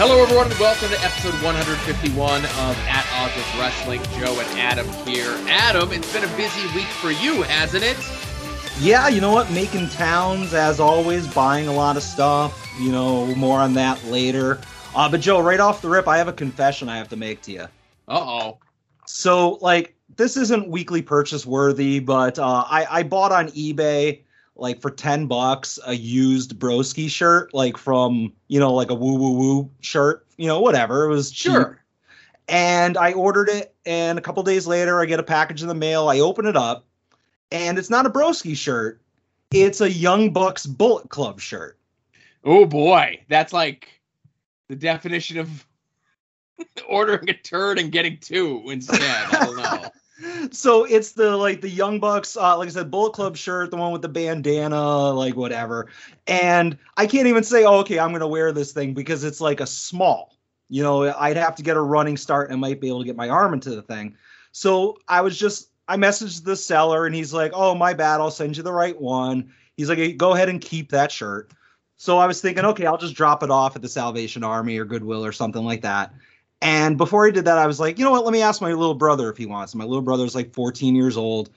Hello, everyone, and welcome to episode 151 of At Odds with Wrestling. Joe and Adam here. Adam, it's been a busy week for you, hasn't it? Yeah, you know what? Making towns, as always, buying a lot of stuff. You know, more on that later. Uh, but Joe, right off the rip, I have a confession I have to make to you. Uh oh. So, like, this isn't weekly purchase worthy, but uh, I, I bought on eBay like for 10 bucks a used broski shirt like from you know like a woo woo woo shirt you know whatever it was cheap. Sure. and i ordered it and a couple days later i get a package in the mail i open it up and it's not a broski shirt it's a young bucks bullet club shirt Oh boy, that's like the definition of ordering a turd and getting two instead. I don't know. So it's the like the young bucks uh, like i said bullet club shirt the one with the bandana like whatever. And i can't even say oh, okay i'm gonna wear this thing because it's like a small. You know i'd have to get a running start and i might be able to get my arm into the thing. So i was just i messaged the seller and he's like oh my bad i'll send you the right one. He's like hey, go ahead and keep that shirt. So i was thinking okay i'll just drop it off at the salvation army or goodwill or something like that and before he did that, I was like, you know what? Let me ask my little brother if he wants. My little brother's like 14 years old,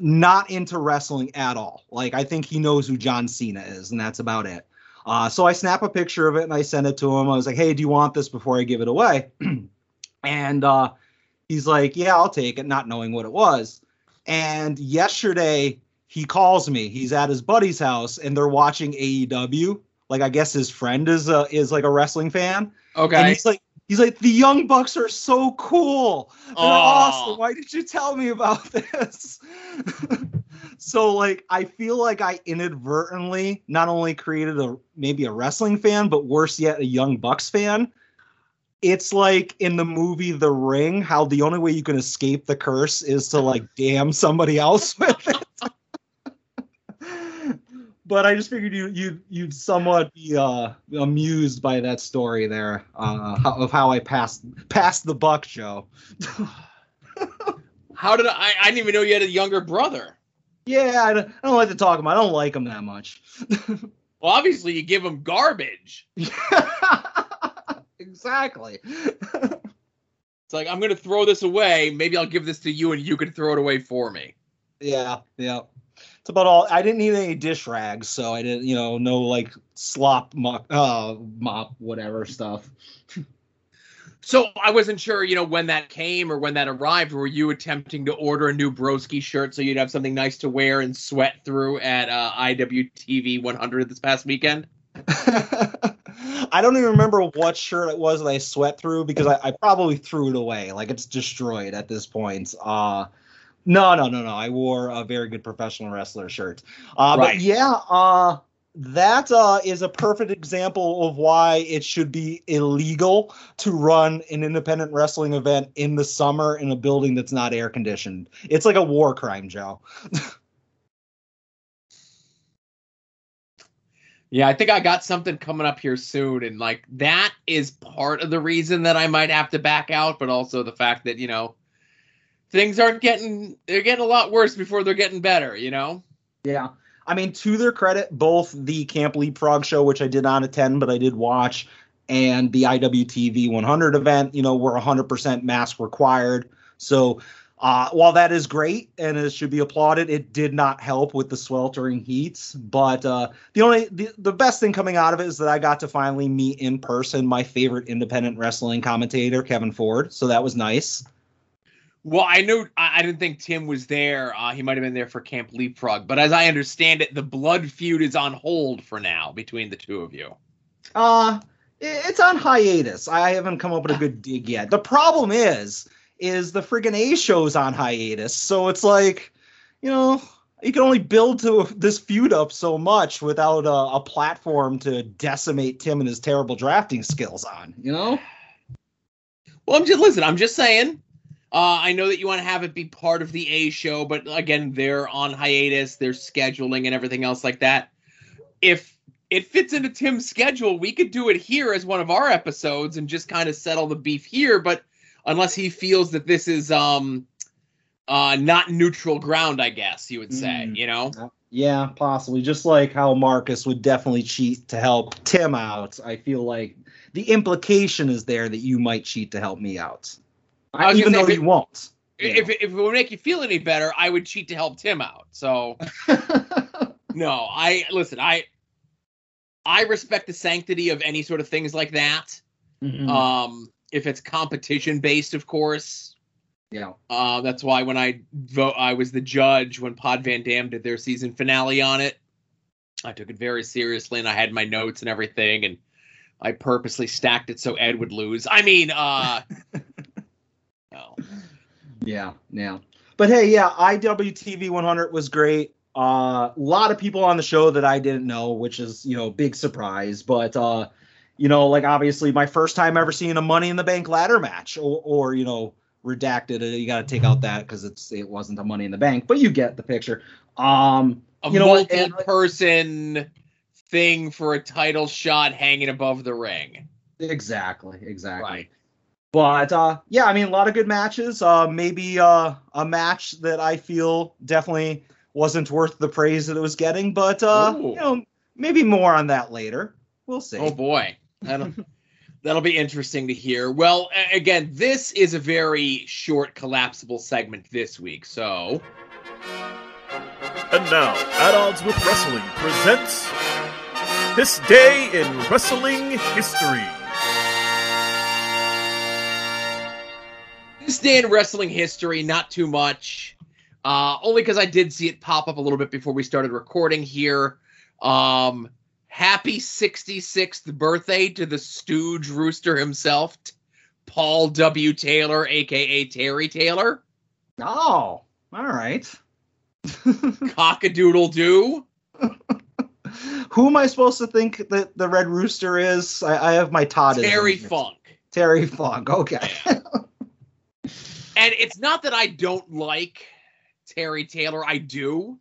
not into wrestling at all. Like, I think he knows who John Cena is, and that's about it. Uh, so I snap a picture of it and I send it to him. I was like, hey, do you want this before I give it away? and uh, he's like, yeah, I'll take it, not knowing what it was. And yesterday, he calls me. He's at his buddy's house and they're watching AEW. Like, I guess his friend is a, is like a wrestling fan. Okay. And he's like, He's like, the Young Bucks are so cool. They're Aw. awesome. Why did you tell me about this? so, like, I feel like I inadvertently not only created a maybe a wrestling fan, but worse yet, a Young Bucks fan. It's like in the movie The Ring, how the only way you can escape the curse is to like damn somebody else with it. But I just figured you you you'd somewhat be uh, amused by that story there uh, how, of how I passed passed the buck, Joe. How did I? I didn't even know you had a younger brother. yeah, I don't, I don't like to talk about. I don't like him that much. Well, obviously you give him garbage. exactly. It's like I'm gonna throw this away. Maybe I'll give this to you, and you can throw it away for me. yeah, yeah. It's about all. I didn't need any dish rags, so I didn't, you know, no like slop mop, uh, mop, whatever stuff. So I wasn't sure, you know, when that came or when that arrived. Were you attempting to order a new broski shirt so you'd have something nice to wear and sweat through at uh, IWTV 100 this past weekend? I don't even remember what shirt it was that I sweat through because I, I probably threw it away. Like it's destroyed at this point. Uh no, no, no, no. I wore a very good professional wrestler shirt. Uh Right. but yeah, uh that uh, is a perfect example of why it should be illegal to run an independent wrestling event in the summer in a building that's not air conditioned. It's like a war crime, Joe. Yeah, I think I got something coming up here soon, and like that is part of the reason that I might have to back out, but also the fact that you know things aren't getting they're getting a lot worse before they're getting better. You know. Yeah. I mean, to their credit, both the Camp Leapfrog show, which I did not attend, but I did watch, and the IWTV 100 event, you know, were 100% mask required. So uh, while that is great and it should be applauded, it did not help with the sweltering heats. But uh, the only the, the best thing coming out of it is that I got to finally meet in person my favorite independent wrestling commentator, Kevin Ford. So that was nice. Well, I knew I, didn't think Tim was there. Uh, he might have been there for Camp Leapfrog, but as I understand it, the blood feud is on hold for now between the two of you. Uh it's on hiatus. I haven't come up with a good dig yet. The problem is, is the friggin' A show's on hiatus. So it's like, you know, you can only build to this feud up so much without a, a platform to decimate Tim and his terrible drafting skills on. You know? Well, I'm just listen. I'm just saying. Uh, I know that you want to have it be part of the A show, but again, they're on hiatus. They're scheduling and everything else like that. If it fits into Tim's schedule, we could do it here as one of our episodes and just kind of settle the beef here. But unless he feels that this is um uh not neutral ground, I guess you would say. Mm. You know. Yeah, possibly. Just like how Marcus would definitely cheat to help Tim out. I feel like the implication is there that you might cheat to help me out, I even though say, you won't. If, it- if it would make you feel any better, I would cheat to help Tim out. So no, I listen. I I respect the sanctity of any sort of things like that. Mhm. Um, if it's competition based, of course. yeah. Uh, that's why when I vote, I was the judge when Pod Van Dam did their season finale on it. I took it very seriously, and I had my notes and everything, and I purposely stacked it so Ed would lose. I mean, uh, Yeah, yeah. But hey, yeah, IWTV 100 was great. Uh, a lot of people on the show that I didn't know, which is you know big surprise. But uh, you know, like obviously my first time ever seeing a Money in the Bank ladder match, or, or you know, redacted. uh, You got to take out that because it's it wasn't a Money in the Bank, but you get the picture. Um, a You know multi-person thing for a title shot hanging above the ring. Exactly, exactly. Right. But uh, yeah, I mean, a lot of good matches. Uh, maybe uh, a match that I feel definitely wasn't worth the praise that it was getting, but uh, you know, maybe more on that later. We'll see. Oh boy, that'll that'll be interesting to hear. Well, again, this is a very short collapsible segment this week, so And now, At Odds with Wrestling presents This Day in Wrestling History. This day in wrestling history, not too much. Uh, only because I did see it pop up a little bit before we started recording here. Um, happy 66th birthday to the Stooge Rooster himself, Paul W. Taylor, aka Terry Taylor. Oh, all right. Cockadoodle doo. Who am I supposed to think that the Red Rooster is? I, I have my Todd. Terry. Funk. Terry Funk. Okay. And it's not that I don't like Terry Taylor. I do.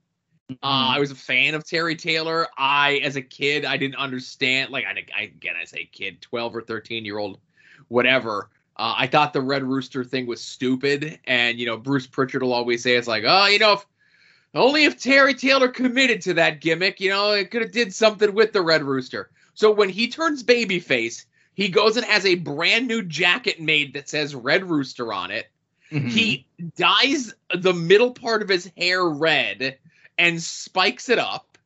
Uh, I was a fan of Terry Taylor. I, as a kid, I didn't understand. Like, I, I again, I say kid, twelve or thirteen year old, whatever. Uh, I thought the Red Rooster thing was stupid, and you know, Bruce Pritchard will always say it's like, oh, you know, if only if Terry Taylor committed to that gimmick, you know, it could have did something with the Red Rooster. So when he turns babyface, he goes and has a brand new jacket made that says Red Rooster on it. Mhm. He dyes the middle part of his hair red and spikes it up.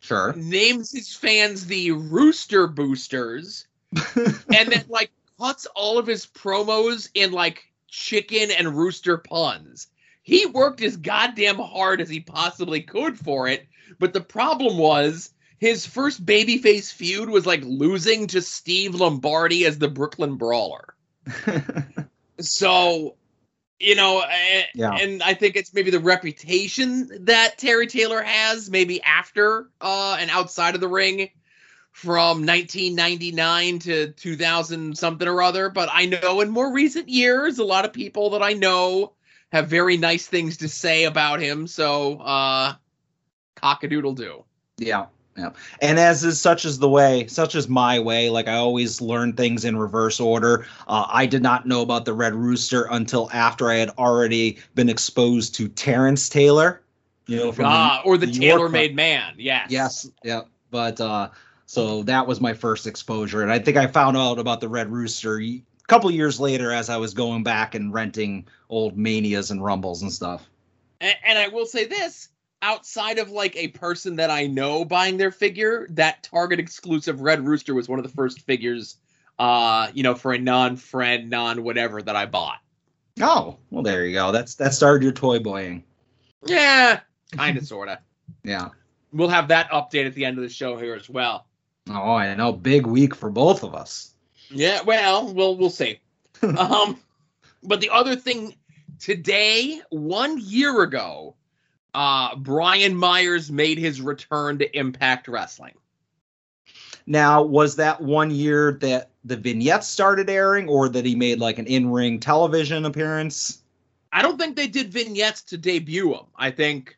sure. Names his fans the Rooster Boosters, and then like cuts all of his promos in like chicken and rooster puns. He worked as goddamn hard as he possibly could for it, but the problem was his first babyface feud was like losing to Steve Lombardi as the Brooklyn Brawler. So, you know, Yeah. and I think it's maybe the reputation that Terry Taylor has, maybe after uh, and outside of the ring from 1999 to 2000 something or other. But I know in more recent years, a lot of people that I know have very nice things to say about him. So, uh, cockadoodle do. Yeah, yeah. And as is such as the way, such as my way, like I always learn things in reverse order. Uh, I did not know about the Red Rooster until after I had already been exposed to Terrence Taylor. You know, from Ah, or the York Taylor Made Man. Yes. Yes, yeah. But uh, so that was my first exposure, and I think I found out about the Red Rooster a couple years later as I was going back and renting old Manias and Rumbles and stuff. And, and I will say this outside of like a person that I know buying their figure, that Target exclusive Red Rooster was one of the first figures, uh, you know, for a non friend, non whatever that I bought. Oh, well, there you go. That's that started your toy boying. Yeah, kind of, sort of. Yeah. We'll have that update at the end of the show here as well. Oh, I know. Big week for both of us. Yeah, well, we'll we'll see. um, but the other thing today, one year ago, uh, Brian Myers made his return to Impact Wrestling. Now, was that one year that the vignettes started airing, or that he made like an in-ring television appearance? I don't think they did vignettes to debut him. I think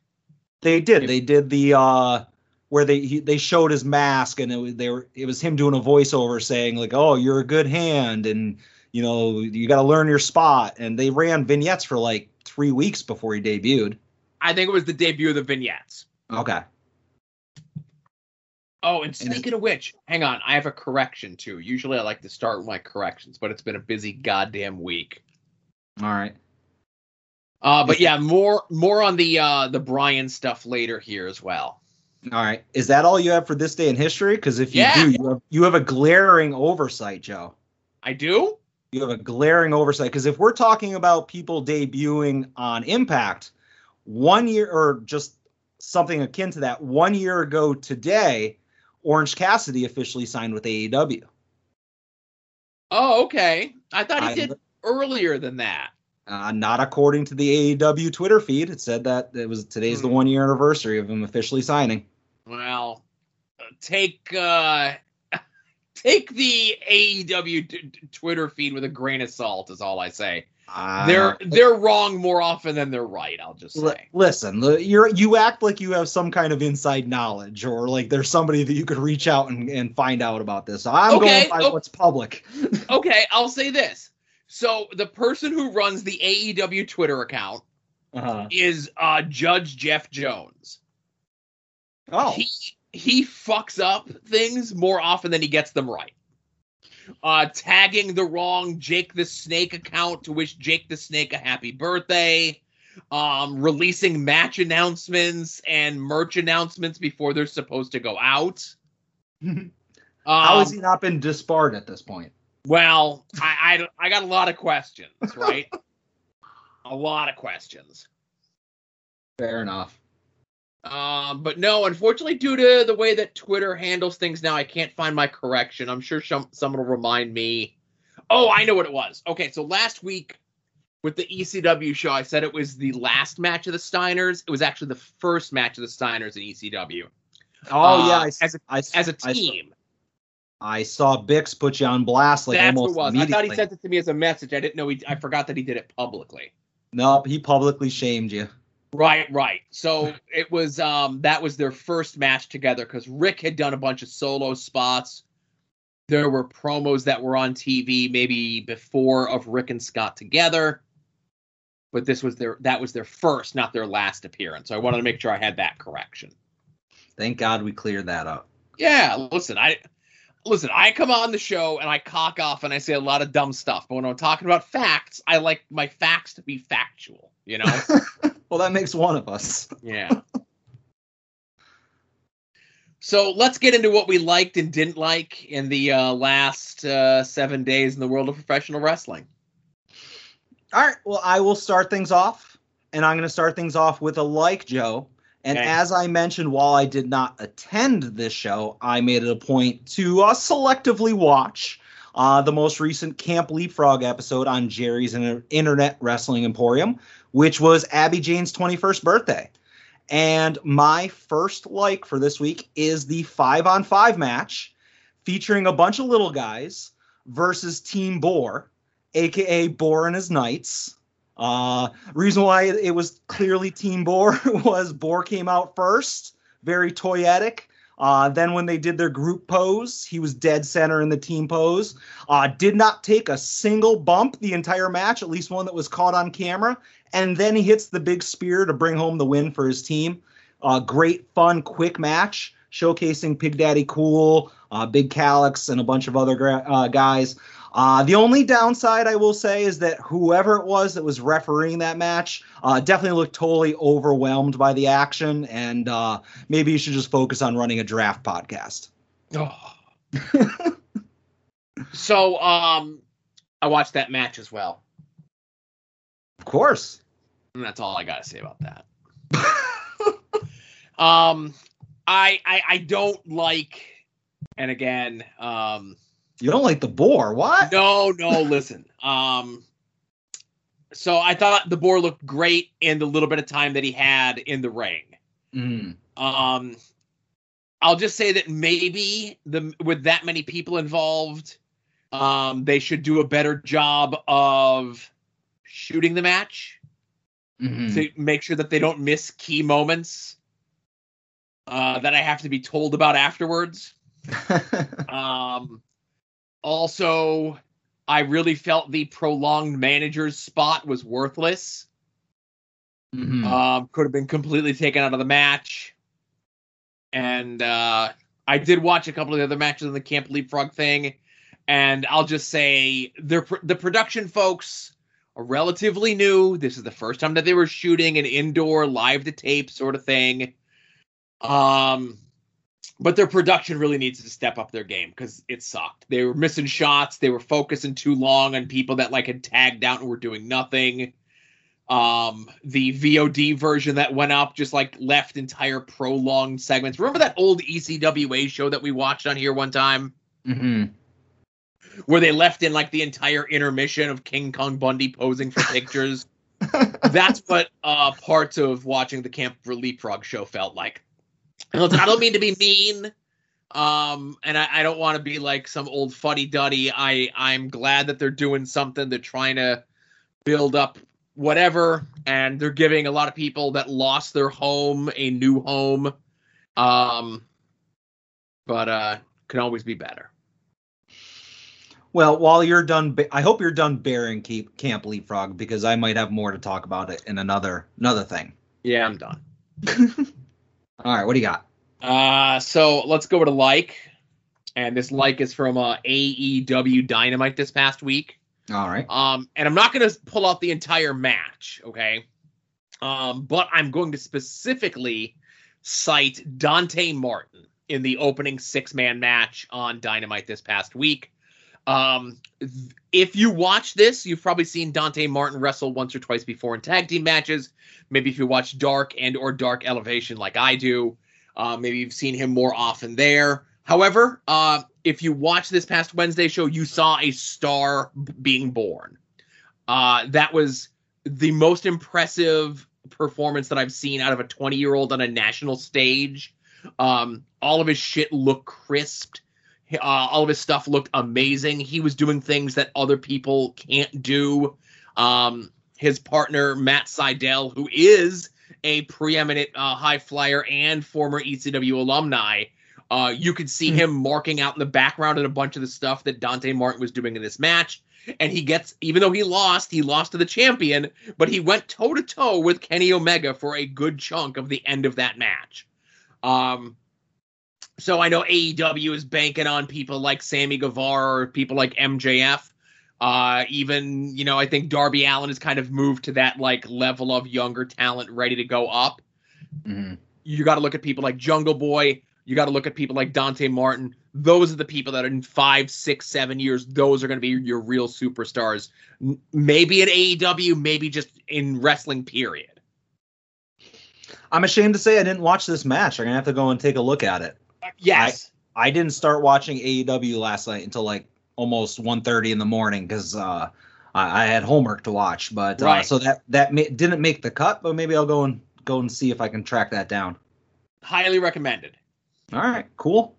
They did. If- they did the uh where they he, they showed his mask, and it was they were it was him doing a voiceover saying like, "Oh, you're a good hand," and you know you got to learn your spot. And they ran vignettes for like three weeks before he debuted. I think it was the debut of the vignettes. Okay. Oh, and speaking of which, hang on, I have a correction too. Usually I like to start with my corrections, but it's been a busy goddamn week. All right. Uh, but yeah, more more on the uh the Brian stuff later here as well. All right. Is that all you have for this day in history? Because if you Yeah. do, you have, you have a glaring oversight, Joe. I do? You have a glaring oversight. Because if we're talking about people debuting on Impact, one year or just something akin to that, one year ago today, Orange Cassidy officially signed with AEW. Oh, okay. I thought he I- did earlier than that. Uh, not according to the AEW Twitter feed. It said that it was today's the Hmm. one year anniversary of him officially signing. Well, uh, take uh take the AEW t- Twitter feed with a grain of salt is all I say. Uh, they're they're wrong more often than they're right, I'll just say. listen, you're you act like you have some kind of inside knowledge, or like there's somebody that you could reach out and, and find out about this. So I'm Okay, going by oh. what's public. Okay, I'll say this. So the person who runs the AEW Twitter account Uh-huh. is uh Judge Jeff Jones. Oh, He he fucks up things more often than he gets them right. Uh tagging the wrong Jake the Snake account to wish Jake the Snake a happy birthday. Um releasing match announcements and merch announcements before they're supposed to go out. Um, how has he not been disbarred at this point? Well, I, I, I got a lot of questions, right? a lot of questions. Fair enough. Um, but no, unfortunately, due to the way that Twitter handles things now, I can't find my correction. I'm sure some, someone will remind me. Oh, I know what it was. Okay, so last week with the ECW show, I said it was the last match of the Steiners. It was actually the first match of the Steiners in ECW Oh Uh, yeah, I, as a- I as a I s- team. I saw Bix put you on blast like That's what almost it was. I thought he sent it to me as a message. I didn't know he. I forgot that he did it publicly. Nope, he publicly shamed you. Right, right. So it was um that was their first match together because Rick had done a bunch of solo spots. There were promos that were on TV maybe before of Rick and Scott together. But this was their that was their first, not their last appearance. So I wanted to make sure I had that correction. Thank God we cleared that up. Yeah, listen, I listen, I come on the show and I cock off and I say a lot of dumb stuff, but when I'm talking about facts, I like my facts to be factual, you know? Well, that makes one of us. Yeah. so let's get into what we liked and didn't like in the uh, last uh, seven days in the world of professional wrestling. All right. Well, I will start things off, and I'm going to start things off with a like, Joe. And Okay. as I mentioned, while I did not attend this show, I made it a point to uh, selectively watch uh, the most recent Camp Leapfrog episode on Jerry's Inter- Internet Wrestling Emporium, which was Abby Jane's 21st birthday. And my first like for this week is the five on five match featuring a bunch of little guys versus Team Boar, aka Boar and his Knights. Uh, reason why it, was clearly Team Boar was Boar came out first, very toyetic. Uh, then when they did their group pose, he was dead center in the team pose. Uh, did not take a single bump the entire match, at least one that was caught on camera. And then he hits the big spear to bring home the win for his team. Uh, great, fun, quick match showcasing Pig Daddy Cool, uh, Big Calix, and a bunch of other gra- uh, guys. Uh, the only downside I will say is that whoever it was that was refereeing that match uh, definitely looked totally overwhelmed by the action, and uh, maybe you should just focus on running a draft podcast. Oh. so um, I watched that match as well, Of course. and that's all I got to say about that. um, I, I I don't like, and again, um, You don't like the boar? What? No, no, listen. Um so I thought the boar looked great in the little bit of time that he had in the ring. Mm. Um I'll just say that maybe the with that many people involved, um they should do a better job of shooting the match Mhm. to make sure that they don't miss key moments uh that I have to be told about afterwards. Um, also, I really felt the prolonged manager's spot was worthless. Mhm. Um, could have been completely taken out of the match. And uh, I did watch a couple of the other matches on the Camp Leapfrog thing, and I'll just say the the production folks are relatively new. This is the first time that they were shooting an indoor live to tape sort of thing. Um, but their production really needs to step up their game because it sucked. They were missing shots. They were focusing too long on people that like had tagged out and were doing nothing. Um, the VOD version that went up just like left entire prolonged segments. Remember that old ECWA show that we watched on here one time? Mm-hmm. Where they left in like the entire intermission of King Kong Bundy posing for pictures. That's what uh, parts of watching the Camp for Leapfrog show felt like. I don't mean to be mean, um, and I, I don't want to be like some old fuddy duddy. I I'm glad that they're doing something. They're trying to build up whatever, and they're giving a lot of people that lost their home a new home. Um, but uh, can always be better. Well, while you're done, I hope you're done bearing keep Camp Leapfrog because I might have more to talk about it in another another thing. Yeah, I'm done. All right, what do you got? Uh, so let's go to like, and this like is from uh, AEW Dynamite this past week. All right. Um, and I'm not going to pull out the entire match, okay? Um, but I'm going to specifically cite Dante Martin in the opening six man match on Dynamite this past week. Um, if you watch this, you've probably seen Dante Martin wrestle once or twice before in tag team matches. Maybe if you watch Dark and or Dark Elevation like I do, uh, maybe you've seen him more often there. However, uh, if you watch this past Wednesday show, you saw a star being born. Uh, that was the most impressive performance that I've seen out of a 20 year old on a national stage. Um, all of his shit looked crisped. Uh, all of his stuff looked amazing. He was doing things that other people can't do. Um, his partner Matt Sydal, who is a preeminent uh, high flyer and former ECW alumni, uh, you could see mm-hmm. him marking out in the background and a bunch of the stuff that Dante Martin was doing in this match. And he gets, even though he lost, he lost to the champion, but he went toe to toe with Kenny Omega for a good chunk of the end of that match. Um, so I know AEW is banking on people like Sammy Guevara or people like MJF. Uh, even you know, I think Darby Allin has kind of moved to that like level of younger talent ready to go up. Mm-hmm. You got to look at people like Jungle Boy. You got to look at people like Dante Martin. Those are the people that in five, six, seven years, those are going to be your real superstars. Maybe in AEW, maybe just in wrestling. Period. I'm ashamed to say I didn't watch this match. I'm gonna have to go and take a look at it. Yes. I, I didn't start watching AEW last night until like almost 1.30 in the morning because uh, I, I, had homework to watch. But uh, right. so that that ma- didn't make the cut, but maybe I'll go and go and see if I can track that down. Highly recommended. All right, cool.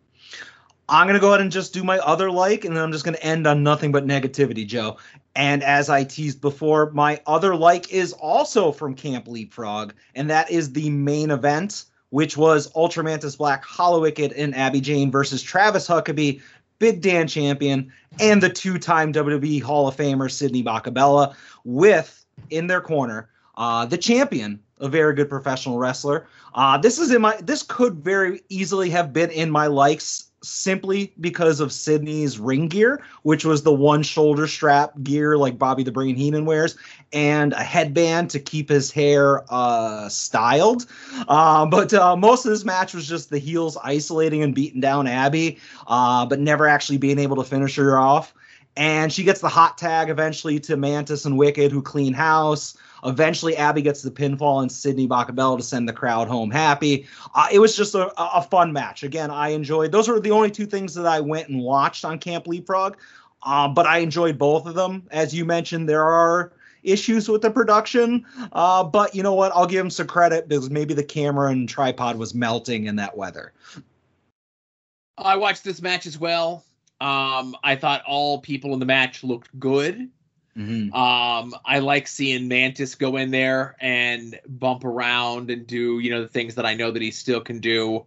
I'm gonna go ahead and just do my other like, and then I'm just gonna end on nothing but negativity, Joe. And as I teased before, my other like is also from Camp Leapfrog, and that is the main event which was Ultramantis Black, Hallowicked, and Abby Jane versus Travis Huckabee, Big Dan champion, and the two-time WWE Hall of Famer Sidney Bakabella, with in their corner uh, the champion, a very good professional wrestler. Uh, this is in my. This could very easily have been in my likes simply because of Sydney's ring gear, which was the one shoulder strap gear like Bobby the Brain Heenan wears, and a headband to keep his hair uh, styled. Uh, but uh, most of this match was just the heels isolating and beating down Abby, uh, but never actually being able to finish her off. And she gets the hot tag eventually to Mantis and Wicked, who clean house. Eventually, Abby gets the pinfall and Sydney Bakabella to send the crowd home happy. Uh, it was just a, a fun match. Again, I enjoyed. Those were the only two things that I went and watched on Camp Leapfrog, um, but I enjoyed both of them. As you mentioned, there are issues with the production, uh, but you know what? I'll give them some credit because maybe the camera and tripod was melting in that weather. I watched this match as well. Um, I thought all people in the match looked good. Mm-hmm. Um, I like seeing Mantis go in there and bump around and do you know the things that I know that he still can do.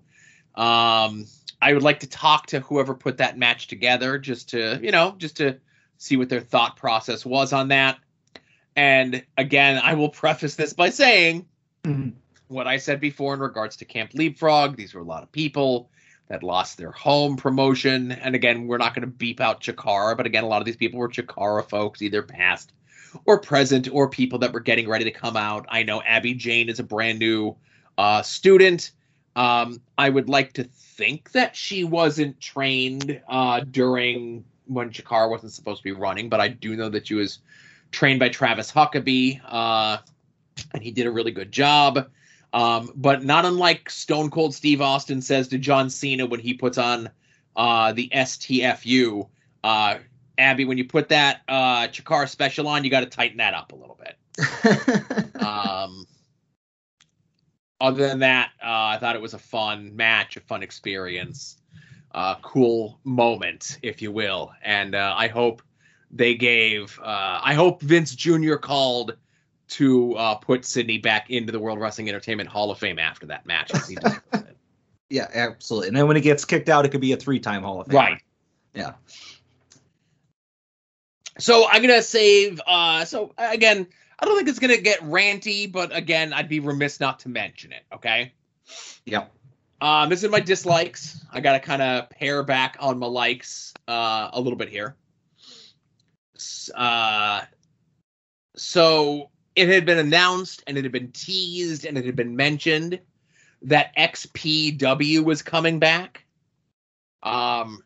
Um, I would like to talk to whoever put that match together just to you know just to see what their thought process was on that. And again, I will preface this by saying mm-hmm. what I said before in regards to Camp Leapfrog. These were a lot of people. That lost their home promotion. And again, we're not going to beep out Chikara, but again, a lot of these people were Chikara folks, either past or present, or people that were getting ready to come out. I know Abby Jane is a brand new uh, student. Um, I would like to think that she wasn't trained uh, during when Chikara wasn't supposed to be running, but I do know that she was trained by Travis Huckabee, uh, and he did a really good job. Um, but not unlike Stone Cold Steve Austin says to John Cena when he puts on uh, the STFU, uh, Abby, when you put that uh, Chikara special on, you got to tighten that up a little bit. um, other than that, uh, I thought it was a fun match, a fun experience, uh, cool moment, if you will. And uh, I hope they gave, uh, I hope Vince Jr. called to uh, put Sydney back into the World Wrestling Entertainment Hall of Fame after that match. yeah, absolutely. And then when it gets kicked out, it could be a three-time Hall of Fame. Right. Yeah. So I'm gonna save. Uh, so again, I don't think it's gonna get ranty, but again, I'd be remiss not to mention it. Okay. Yep. Um, this is my dislikes. I gotta kind of pare back on my likes uh, a little bit here. Uh, so it had been announced and it had been teased and it had been mentioned that XPW was coming back. Um,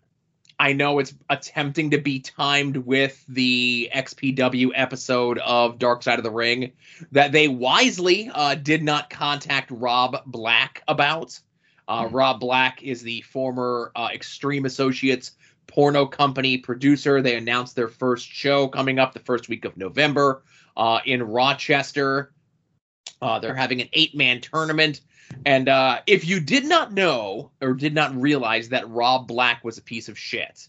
I know it's attempting to be timed with the XPW episode of Dark Side of the Ring that they wisely uh, did not contact Rob Black about. Uh, mm-hmm. Rob Black is the former uh, Extreme Associates porno company producer. They announced their first show coming up the first week of November uh, in Rochester. Uh, they're having an eight man tournament. And uh, if you did not know or did not realize that Rob Black was a piece of shit,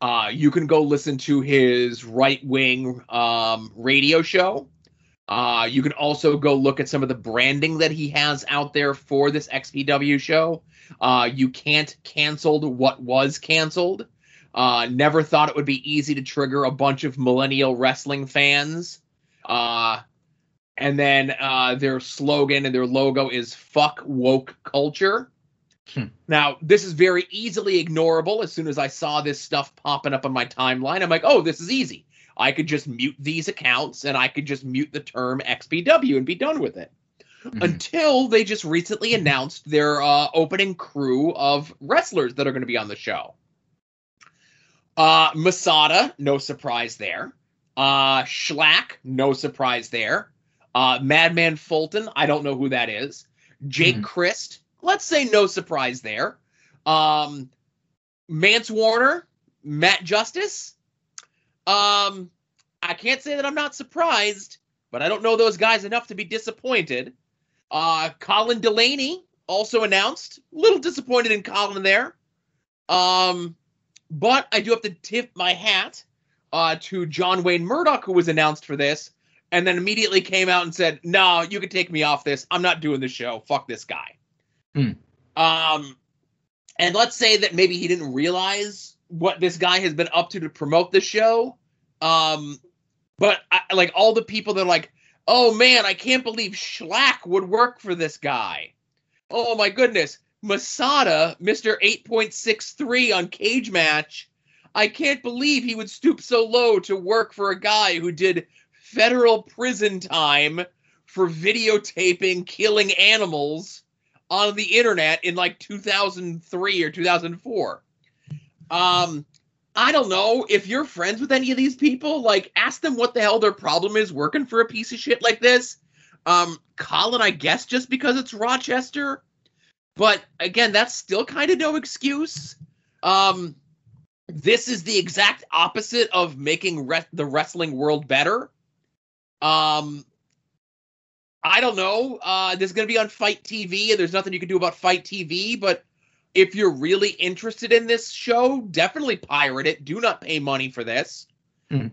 uh, you can go listen to his right wing um, radio show. Uh, you can also go look at some of the branding that he has out there for this XPW show. Uh, you can't canceled what was canceled. Uh, never thought it would be easy to trigger a bunch of millennial wrestling fans. Uh, and then uh, their slogan and their logo is "fuck woke culture." Hmm. Now, this is very easily ignorable. As soon as I saw this stuff popping up on my timeline, I'm like, "Oh, this is easy. I could just mute these accounts and I could just mute the term XPW and be done with it." Mm-hmm. Until they just recently announced their uh, opening crew of wrestlers that are going to be on the show. Uh, Masada, no surprise there. Uh, Shlak, no surprise there. Uh, Madman Fulton, I don't know who that is. Jake mm-hmm. Crist, let's say no surprise there. Um, Mance Warner, Matt Justice. Um, I can't say that I'm not surprised, but I don't know those guys enough to be disappointed. Uh, Colin Delaney also announced. A little disappointed in Colin there. Um, but I do have to tip my hat uh, to John Wayne Murdoch, who was announced for this and then immediately came out and said, "No, you can take me off this. I'm not doing the show. Fuck this guy." Hmm. Um, and let's say that maybe he didn't realize what this guy has been up to to promote the show. Um, but I, like all the people that are like, "Oh man, I can't believe Shlak would work for this guy." Oh my goodness, Masada, Six Three on Cage Match. I can't believe he would stoop so low to work for a guy who did federal prison time for videotaping killing animals on the internet in like 2003 or 2004. Um, I don't know if you're friends with any of these people. Like, ask them what the hell their problem is working for a piece of shit like this. Um, Colin, I guess just because it's Rochester, but again, that's still kind of no excuse. Um, this is the exact opposite of making re- the wrestling world better. Um, I don't know. Uh, this is going to be on FITE TV, and there's nothing you can do about FITE TV. But if you're really interested in this show, definitely pirate it. Do not pay money for this. Mm.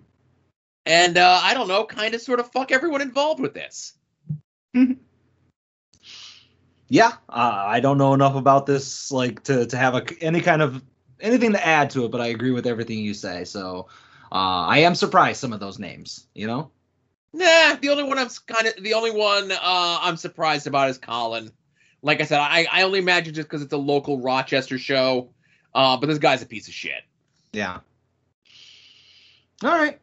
And uh, I don't know, kind of sort of fuck everyone involved with this. Yeah, uh, I don't know enough about this like to to have a, any kind of anything to add to it, but I agree with everything you say. So uh, I am surprised some of those names. You know. Nah, the only one I'm kind of the only one uh, I'm surprised about is Colin. like I said, I, I only imagine just because it's a local Rochester show. Uh, but this guy's a piece of shit. Yeah. All right.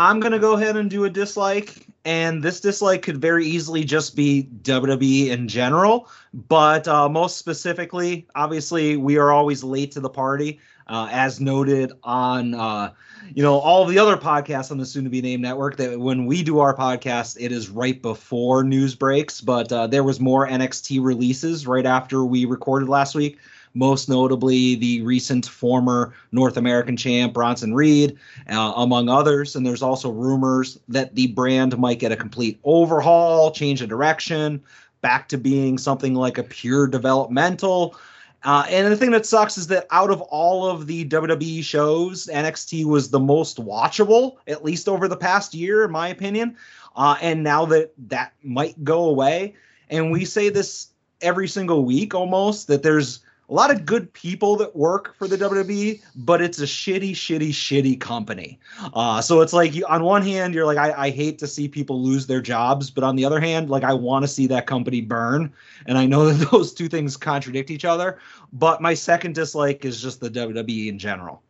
I'm going to go ahead and do a dislike. And this dislike could very easily just be WWE in general. But uh, most specifically, obviously, we are always late to the party. Uh, as noted on, uh, you know, all of the other podcasts on the soon to be named network, that when we do our podcast, it is right before news breaks. But uh, there was more NXT releases right after we recorded last week most notably the recent former North American champ Bronson Reed, uh, among others. And there's also rumors that the brand might get a complete overhaul, change of direction, back to being something like a pure developmental. Uh, and the thing that sucks is that out of all of the WWE shows, NXT was the most watchable, at least over the past year, in my opinion. Uh, and now that that might go away, and we say this every single week almost, that there's a lot of good people that work for the WWE, but it's a shitty, shitty, shitty company. Uh, so it's like on one hand, you're like, I, I hate to see people lose their jobs, but on the other hand, like I want to see that company burn. And I know that those two things contradict each other. But my second dislike is just the WWE in general.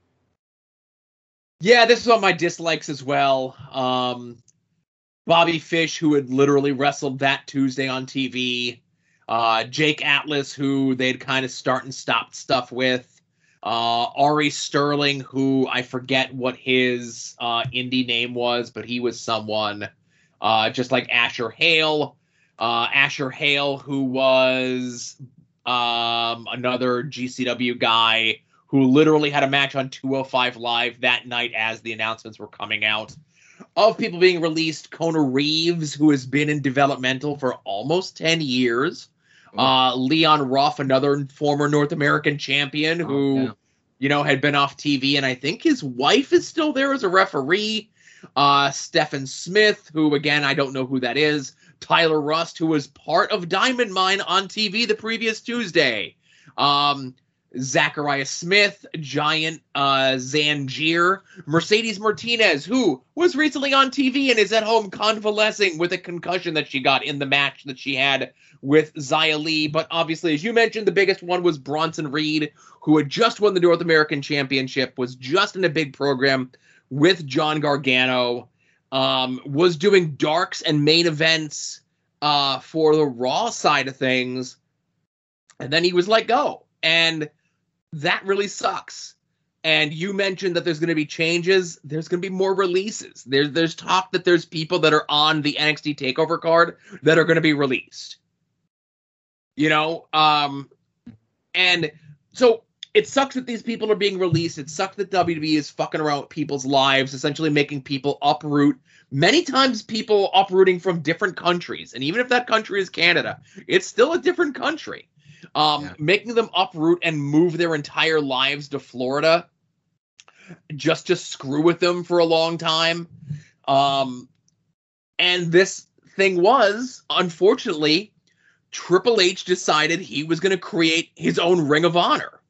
Yeah, this is on my dislikes as well. Um, Bobby Fish, who had literally wrestled that Tuesday on TV, uh, Jake Atlas, who they'd kind of start and stop stuff with. Uh, Ari Sterling, who I forget what his uh, indie name was, but he was someone uh, just like Asher Hale. Uh, Asher Hale, who was um, another GCW guy who literally had a match on 205 Live that night as the announcements were coming out. Of people being released, Kona Reeves, who has been in developmental for almost 10 years. Uh, Leon Ruff, another former North American champion who, Oh, yeah. you know, had been off TV, and I think his wife is still there as a referee. Uh, Stephen Smith, who again I don't know who that is. Tyler Rust, who was part of Diamond Mine on TV the previous Tuesday. Um, Zechariah Smith, Giant uh, Zanjeer, Mercedes Martinez, who was recently on TV and is at home convalescing with a concussion that she got in the match that she had with Xia Li. But obviously, as you mentioned, the biggest one was Bronson Reed, who had just won the North American Championship, was just in a big program with John Gargano, um, was doing darks and main events uh, for the Raw side of things, and then he was let go. And that really sucks. And you mentioned that there's going to be changes. There's going to be more releases. There's there's talk that there's people that are on the NXT Takeover card that are going to be released. You know, um, and so it sucks that these people are being released. It sucks that WWE is fucking around with people's lives, essentially making people uproot. Many times, people uprooting from different countries, and even if that country is Canada, it's still a different country um, Yeah. making them uproot and move their entire lives to Florida just to screw with them for a long time. Um, and this thing was, unfortunately, Triple H decided he was going to create his own Ring of Honor.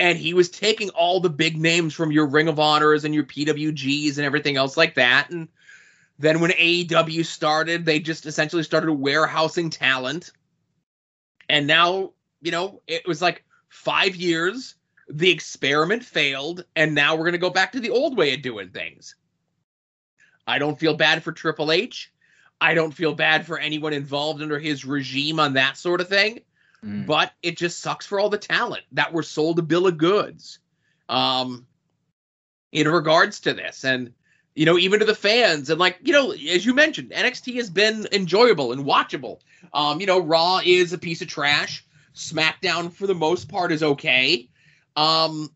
And he was taking all the big names from your Ring of Honors and your PWGs and everything else like that. And then when AEW started, they just essentially started warehousing talent and now you know it was like five years the experiment failed and now we're going to go back to the old way of doing things. I don't feel bad for triple h. I don't feel bad for anyone involved under his regime on that sort of thing. Mm. but it just sucks for all the talent that were sold a bill of goods um in regards to this. And you know even to the fans and like you know as you mentioned nxt has been enjoyable and watchable um you know raw is a piece of trash smackdown for the most part is okay um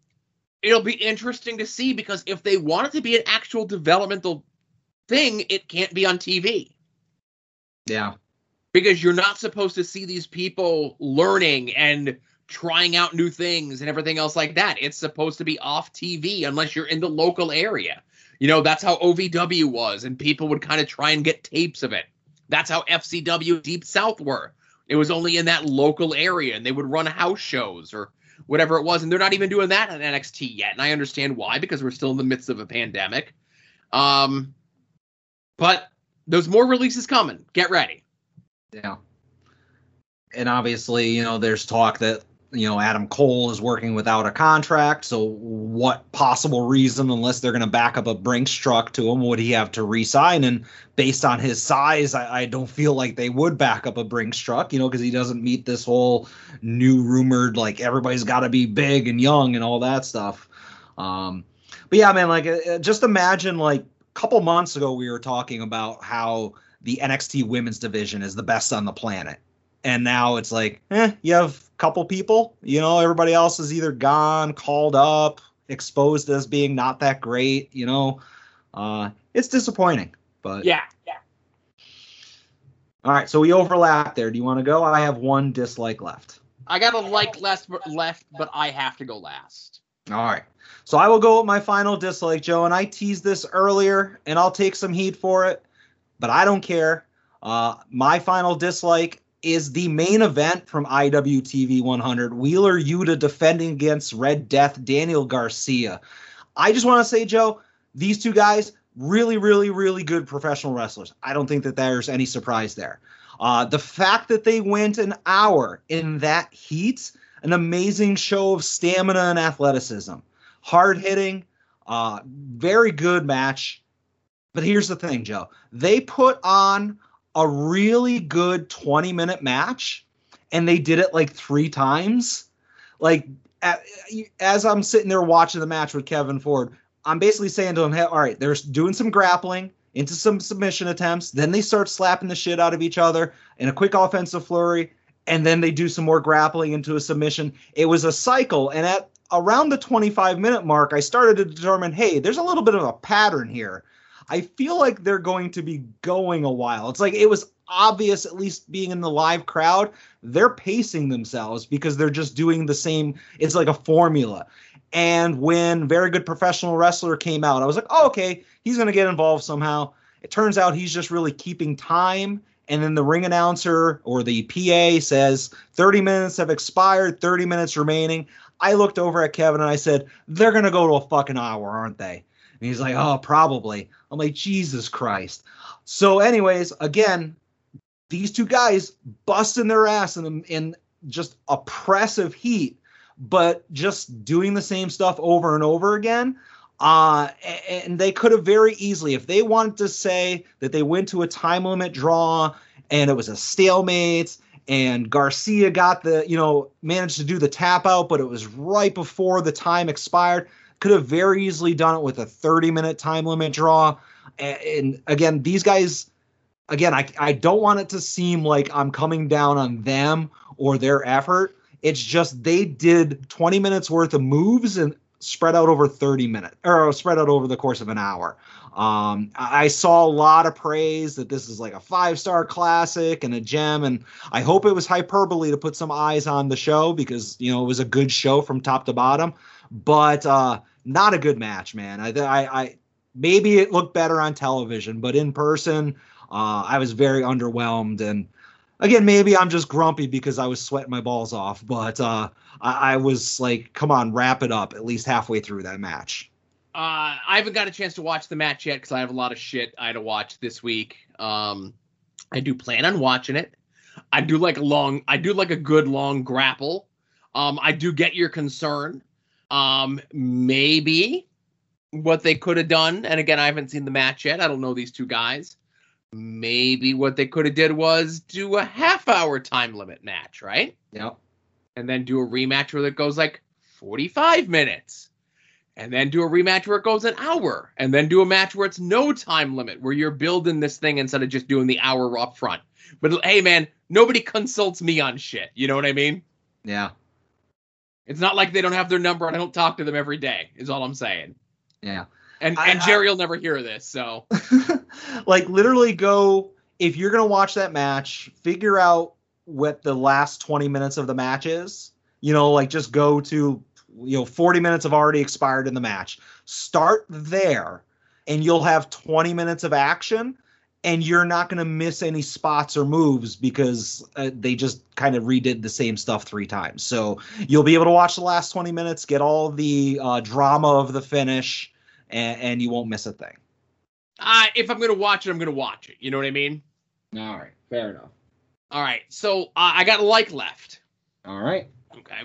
it'll be interesting to see because if they want it to be an actual developmental thing it can't be on tv Yeah. because you're not supposed to see these people learning and trying out new things and everything else like that. It's supposed to be off TV unless you're in the local area. You know, that's how OVW was, and people would kind of try and get tapes of it. That's how FCW Deep South were. It was only in that local area, and they would run house shows or whatever it was, and they're not even doing that on NXT yet. And I understand why, because we're still in the midst of a pandemic. Um, but there's more releases coming. Get ready. Yeah. and obviously, you know, there's talk that you know Adam Cole is working without a contract. So, what possible reason, unless they're going to back up a Brinks truck to him, would he have to resign? And based on his size, I, I don't feel like they would back up a Brinks truck, you know, because he doesn't meet this whole new rumored like everybody's got to be big and young and all that stuff. Um, but yeah, man, like uh, just imagine like a couple months ago we were talking about how the NXT women's division is the best on the planet. And now it's like, eh, you have couple people, you know, everybody else is either gone, called up, exposed as being not that great, you know. Uh, it's disappointing, but Yeah, yeah. all right, so we overlap there. Do you want to go? I have one dislike left. I got a like less left, but I have to go last. All right. So I will go with my final dislike, Joe, and I teased this earlier, and I'll take some heat for it, but I don't care. Uh, my final dislike is the main event from IWTV 100 Wheeler Yuta defending against Red Death Daniel Garcia. I just want to say, Joe, these two guys, really, really, really good professional wrestlers. I don't think that there's any surprise there. Uh, the fact that they went an hour in that heat, an amazing show of stamina and athleticism, hard hitting, uh, very good match. But here's the thing, Joe. They put on a really good 20 minute match and they did it like three times. Like, as I'm sitting there watching the match with Kevin Ford, I'm basically saying to him, hey, all right, they're doing some grappling into some submission attempts. Then they start slapping the shit out of each other in a quick offensive flurry. And then they do some more grappling into a submission. It was a cycle. And at around the 25 minute mark, I started to determine hey, there's a little bit of a pattern here. I feel like they're going to be going a while. It's like it was obvious, at least being in the live crowd, they're pacing themselves because they're just doing the same. It's like a formula. And when Very Good Professional Wrestler came out, I was like, oh, okay, he's going to get involved somehow. It turns out he's just really keeping time. And then the ring announcer or the PA says 30 minutes have expired, 30 minutes remaining. I looked over at Kevin and I said, they're going to go to a fucking hour, aren't they? And he's like, oh, probably. I'm like, Jesus Christ. So, anyways, again, these two guys busting their ass in, in just oppressive heat, but just doing the same stuff over and over again. Uh, and they could have very easily, if they wanted to say that they went to a time limit draw and it was a stalemate and Garcia got the, you know, managed to do the tap out, but it was right before the time expired. Could have very easily done it with a 30 minute time limit draw. And, again, these guys, again, I, I don't want it to seem like I'm coming down on them or their effort. It's just they did 20 minutes worth of moves and spread out over 30 minutes or spread out over the course of an hour. Um, I saw a lot of praise that this is like a five star classic and a gem, and I hope it was hyperbole to put some eyes on the show because you know it was a good show from top to bottom, but uh, not a good match, man. I, I, I maybe it looked better on television, but in person, uh, I was very underwhelmed and again, maybe I'm just grumpy because I was sweating my balls off, but uh, I, I, was like, come on, wrap it up at least halfway through that match. Uh, I haven't got a chance to watch the match yet because I have a lot of shit I had to watch this week. Um, I do plan on watching it. I do like a long, I do like a good long grapple. Um, I do get your concern. Um, maybe what they could have done, and again, I haven't seen the match yet. I don't know these two guys maybe what they could have did was do a half hour time limit match, right? Yep. And then do a rematch where it goes like 45 minutes. And then do a rematch where it goes an hour. And then do a match where it's no time limit, where you're building this thing instead of just doing the hour up front. But hey, man, nobody consults me on shit. You know what I mean? Yeah. It's not like they don't have their number and I don't talk to them every day, is all I'm saying. Yeah. And I, and Jerry will never hear this, so like literally go if you're gonna watch that match, figure out what the last 20 minutes of the match is. You know, like just go to you know 40 minutes have already expired in the match. Start there, and you'll have 20 minutes of action. And you're not going to miss any spots or moves because uh, they just kind of redid the same stuff three times. So you'll be able to watch the last 20 minutes, get all the uh, drama of the finish, and, and you won't miss a thing. Uh, if I'm going to watch it, I'm going to watch it. You know what I mean? All right, fair enough. All right. So uh, I got a like left. All right. Okay.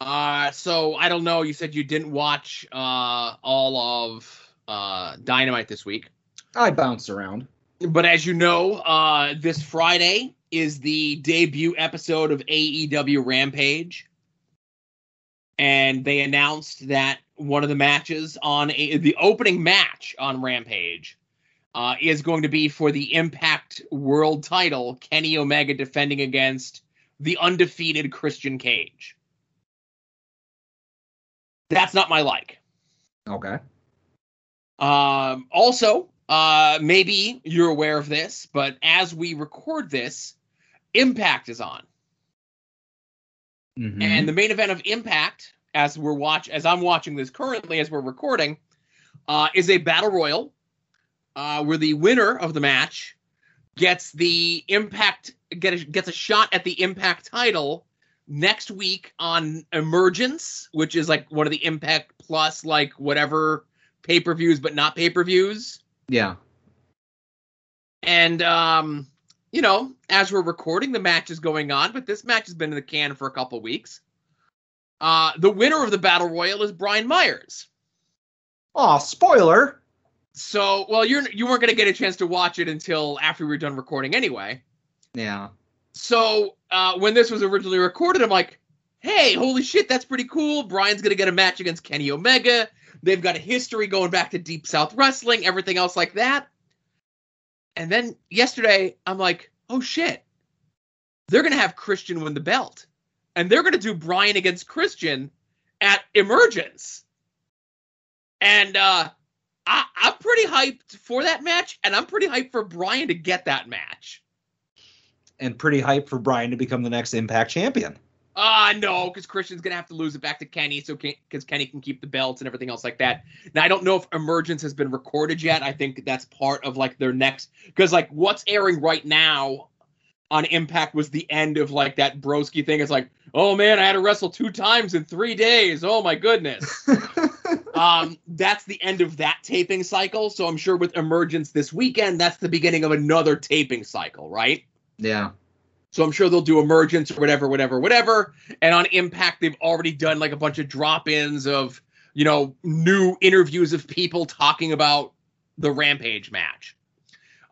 Uh, so I don't know. You said you didn't watch uh all of uh Dynamite this week, I bounced around. But as you know, uh, this Friday is the debut episode of AEW Rampage, and they announced that one of the matches on a, the opening match on Rampage uh, is going to be for the Impact World Title. Kenny Omega defending against the undefeated Christian Cage. That's not my like. Okay. Um, also, uh, maybe you're aware of this, but as we record this, Impact is on, Mhm. and the main event of Impact, as we're watch, as I'm watching this currently, as we're recording, uh, is a battle royal, uh, where the winner of the match gets the Impact get a, gets a shot at the Impact title next week on Emergence, which is like one of the Impact Plus, like whatever pay per views, but not pay per views. Yeah. And um, you know, as we're recording, the match is going on, but this match has been in the can for a couple weeks. Uh, the winner of the battle royal is Brian Myers. Oh, spoiler. So, well, you're you weren't gonna get a chance to watch it until after we were done recording anyway. Yeah. So uh, when this was originally recorded, I'm like, hey, holy shit, that's pretty cool. Brian's gonna get a match against Kenny Omega. They've got a history going back to Deep South Wrestling, everything else like that. And then yesterday, I'm like, oh shit, they're gonna have Christian win the belt, and they're gonna do Brian against Christian at Emergence. And uh, I, I'm pretty hyped for that match, and I'm pretty hyped for Brian to get that match. And pretty hyped for Brian to become the next Impact champion. Ah, no, because Christian's gonna have to lose it back to Kenny, so because Kenny can keep the belts and everything else like that. Now I don't know if Emergence has been recorded yet. I think that's part of like their next because like what's airing right now on Impact was the end of like that Broski thing. It's like, oh man, I had to wrestle two times in three days. Oh my goodness. um, that's the end of that taping cycle. So I'm sure with Emergence this weekend, that's the beginning of another taping cycle, right? yeah. So I'm sure they'll do emergence or whatever, whatever, whatever. And on Impact, they've already done like a bunch of drop-ins of, you know, new interviews of people talking about the Rampage match.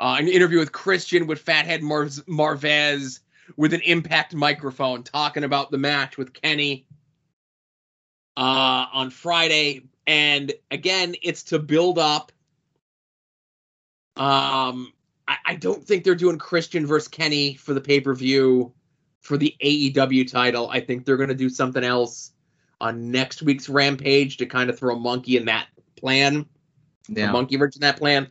Uh, an interview with Christian with Fathead Mar- Marvez with an Impact microphone talking about the match with Kenny uh, on Friday. And again, it's to build up. Um, I, I don't think they're doing Christian versus Kenny for the pay per view for the AEW title. I think they're going to do something else on next week's Rampage to kind of throw a monkey in that plan, a monkey wrench in that plan.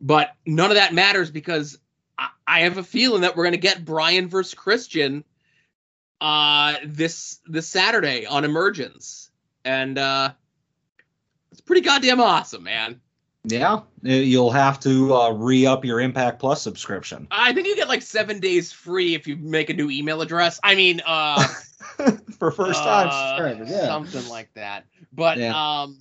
But none of that matters because I, I have a feeling that we're going to get Brian versus Christian uh this this Saturday on Emergence, and uh it's pretty goddamn awesome, man. Yeah. You'll have to uh, re up your Impact Plus subscription. I think you get like seven days free if you make a new email address. I mean, uh, for first time uh, subscribers. Yeah. something like that. But Yeah. um,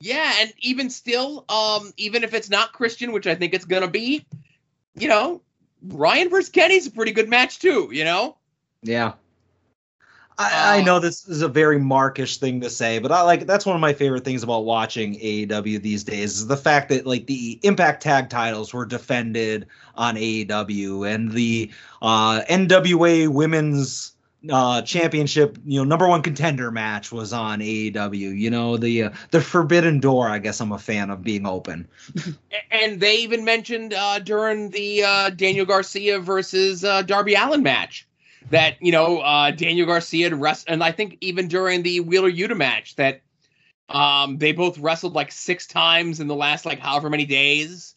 yeah, and even still, um, even if it's not Christian, which I think it's gonna be, you know, Ryan versus Kenny's a pretty good match too. You know, Yeah. I, I Uh, know this is a very markish thing to say, but I like that's one of my favorite things about watching AEW these days is the fact that like the Impact Tag titles were defended on AEW and the uh, NWA Women's uh, Championship, you know, number one contender match was on AEW. You know, the uh, the Forbidden Door. I guess I'm a fan of being open. And they even mentioned uh, during the uh, Daniel Garcia versus uh, Darby Allin match that you know uh, Daniel Garcia had rest, and I think even during the Wheeler Yuta match that um, they both wrestled like six times in the last like however many days.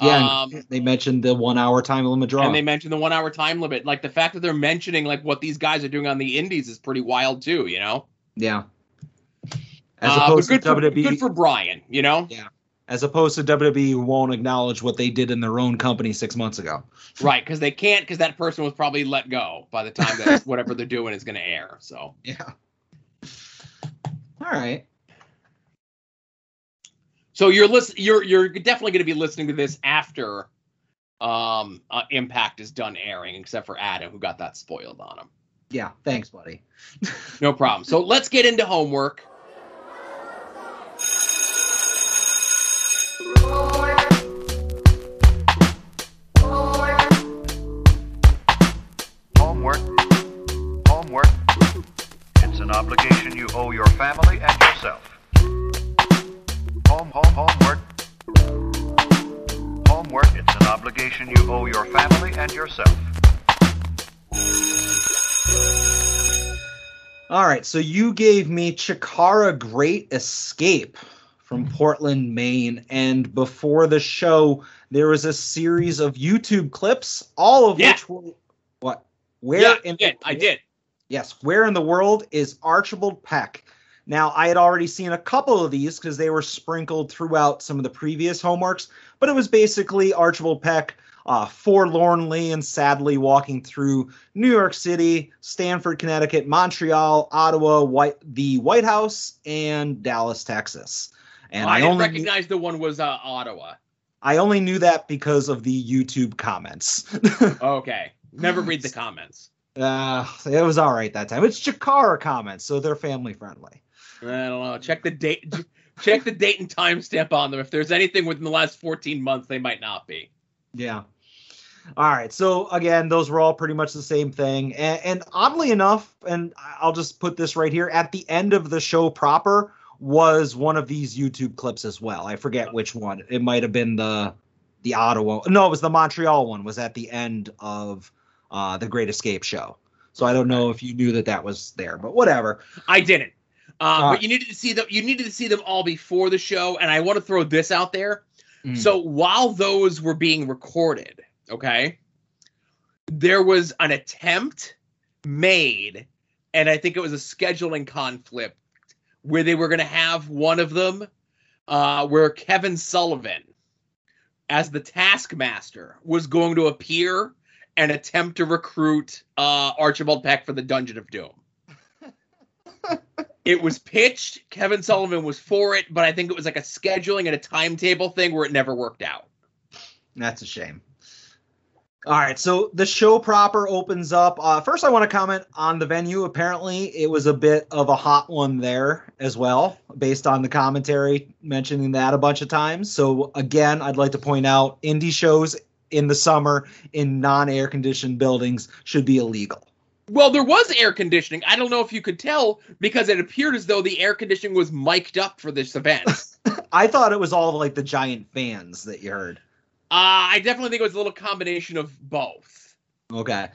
Yeah, Um, they mentioned the one hour time limit draw. and they mentioned the one hour time limit. Like the fact that they're mentioning like what these guys are doing on the indies is pretty wild too, you know? yeah. As Uh, opposed good to for, WWE, good for Brian, you know? As opposed to WWE who won't acknowledge what they did in their own company six months ago. right, because they can't because that person was probably let go by the time that whatever they're doing is gonna air. So Yeah. All right. so you're listen you're you're definitely gonna be listening to this after um, uh, Impact is done airing, except for Adam, who got that spoiled on him. Yeah, thanks, buddy. No problem. So let's get into. Homework. Obligation you owe your family and yourself. All right, so you gave me Chikara Great Escape from hmm. Portland, Maine, and before the show, there was a series of YouTube clips, all of Yeah. which were what? Where yeah, in I did. I did. Yes, where in the world is Archibald Peck? Now, I had already seen a couple of these because they were sprinkled throughout some of the previous homeworks, but it was basically Archibald Peck uh, forlornly and sadly walking through New York City, Stamford, Connecticut, Montreal, Ottawa, White, the White House, and Dallas, Texas. And I, I, didn't only recognize the one was uh, Ottawa. I only knew that because of the YouTube comments. Okay. Never read the comments. uh, it was all right that time. It's Chikara comments, so they're family friendly. I don't know. Check the date. Check the date and timestamp on them. If there's anything within the last 14 months, they might not be. Yeah. All right. So again, those were all pretty much the same thing. And, and oddly enough, and I'll just put this right here at the end of the show proper was one of these YouTube clips as well. I forget which one. It might have been the the Ottawa. No, it was the Montreal one. Was at the end of uh, the Great Escape show. So I don't know if you knew that that was there, but whatever. I didn't. Um, All but you needed to see them. You needed to see them all before the show, and I want to throw this out there. Mm. So while those were being recorded, okay, there was an attempt made, and I think it was a scheduling conflict where they were going to have one of them, uh, where Kevin Sullivan, as the Taskmaster, was going to appear and attempt to recruit uh, Archibald Peck for the Dungeon of Doom. It was pitched. Kevin Sullivan was for it, but I think it was like a scheduling and a timetable thing where it never worked out. That's a shame. All right, so the show proper opens up. Uh, first, I want to comment on the venue. Apparently, it was a bit of a hot one there as well, based on the commentary mentioning that a bunch of times. So, again, I'd like to point out indie shows in the summer in non air conditioned buildings should be illegal. Well, there was air conditioning. I don't know if you could tell because it appeared as though the air conditioning was mic'd up for this event. uh, I thought it was all like the giant fans that you heard. I definitely think it was a little combination of both. Okay.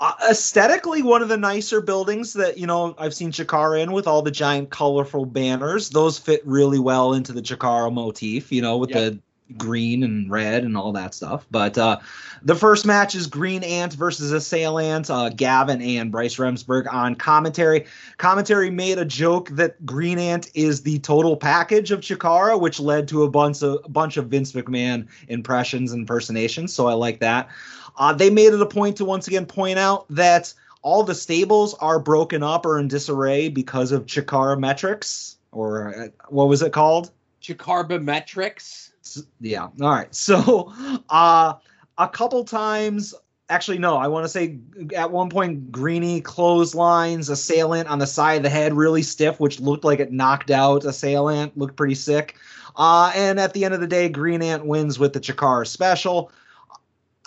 Uh, aesthetically, one of the nicer buildings that you know I've seen Chikara in with all the giant colorful banners. Those fit really well into the Chikara motif, you know, with Yep. the green and red and all that stuff. But uh, the first match is Green Ant versus Assailant. Uh, Gavin and Bryce Remsburg on commentary. Commentary made a joke that Green Ant is the total package of Chikara, which led to a bunch of a bunch of Vince McMahon impressions and impersonations. So I like that. Uh, they made it a point to once again point out that all the stables are broken up or in disarray because of Chikara metrics, or uh, what was it called? Chicarbometrics. S- Yeah. All right. So, uh, a couple times, actually, no, I want to say at one point, Greeny clotheslines assailant on the side of the head, really stiff, which looked like it knocked out assailant, looked pretty sick. Uh, and at the end of the day, Green Ant wins with the Chikara special.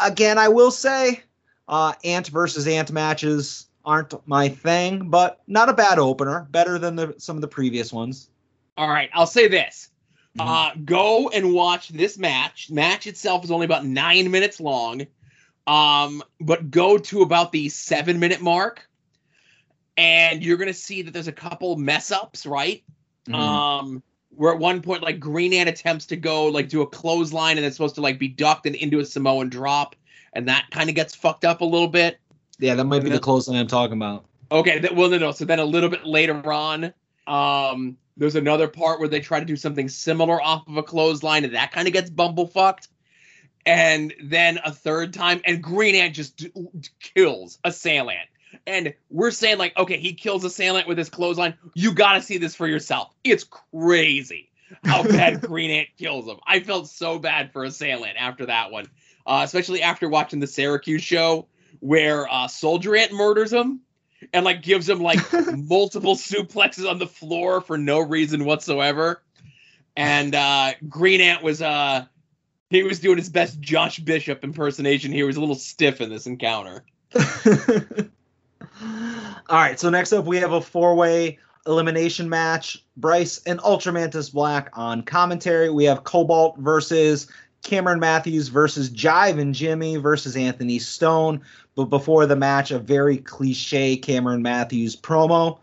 Again, I will say, uh, Ant versus Ant matches aren't my thing, but not a bad opener. Better than the, some of the previous ones. All right, I'll say this. Uh, go and watch this match. Match itself is only about nine minutes long. Um, but go to about the seven minute mark, and you're gonna see that there's a couple mess ups, right? Mhm. Um, where at one point, like Green Ant attempts to go like do a clothesline, and it's supposed to like be ducked and into a Samoan drop, and that kind of gets fucked up a little bit. yeah, that might be the clothesline I'm talking about. Okay, th- well, no, no. So then a little bit later on, um, there's another part where they try to do something similar off of a clothesline, and that kind of gets bumblefucked. And then a third time, and Green Ant just d- d- kills Assailant. And we're saying, like, okay, he kills a Assailant with his clothesline. You got to see this for yourself. It's crazy how bad Green Ant kills him. I felt so bad for a Assailant after that one. uh, especially after watching the Syracuse show where uh, Soldier Ant murders him and like gives him like multiple suplexes on the floor for no reason whatsoever. And uh, Green Ant was uh, he was doing his best Josh Bishop impersonation. He was a little stiff in this encounter. All right, so next up we have a four-way elimination match. Bryce and Ultramantis Black on commentary. We have Cobalt versus Cameron Matthews versus Jive and Jimmy versus Anthony Stone. But before the match, a very cliche Cameron Matthews promo.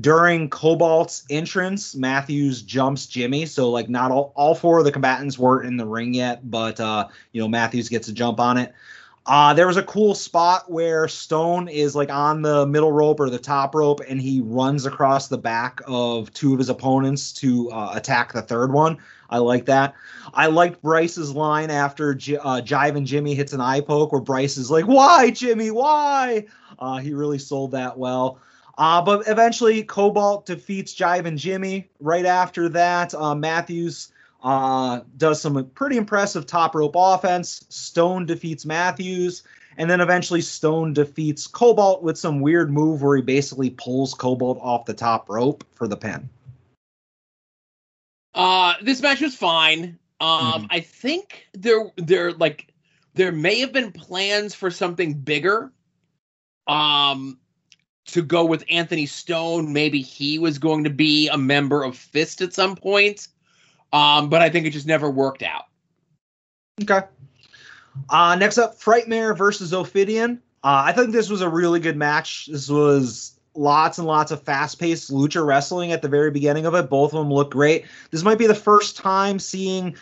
During Cobalt's entrance, Matthews jumps Jimmy. So like not all, all four of the combatants weren't in the ring yet, but uh, you know, Matthews gets a jump on it. Uh, there was a cool spot where Stone is like on the middle rope or the top rope, and he runs across the back of two of his opponents to uh, attack the third one. I like that. I liked Bryce's line after J- uh, Jive and Jimmy hits an eye poke, where Bryce is like, "Why, Jimmy? Why?" Uh, he really sold that well. Uh, but eventually, Cobalt defeats Jive and Jimmy. Right after that, uh, Matthews uh, does some pretty impressive top rope offense. Stone defeats Matthews, and then eventually Stone defeats Cobalt with some weird move where he basically pulls Cobalt off the top rope for the pin. Uh, this match was fine. Um, Mhm. I think there there like there may have been plans for something bigger. Um, to go with Anthony Stone, maybe he was going to be a member of Fist at some point. Um, but I think it just never worked out. Okay. Uh, next up, Frightmare versus Ophidian. Uh, I think this was a really good match. This was lots and lots of fast-paced lucha wrestling at the very beginning of it. Both of them look great. This might be the first time seeing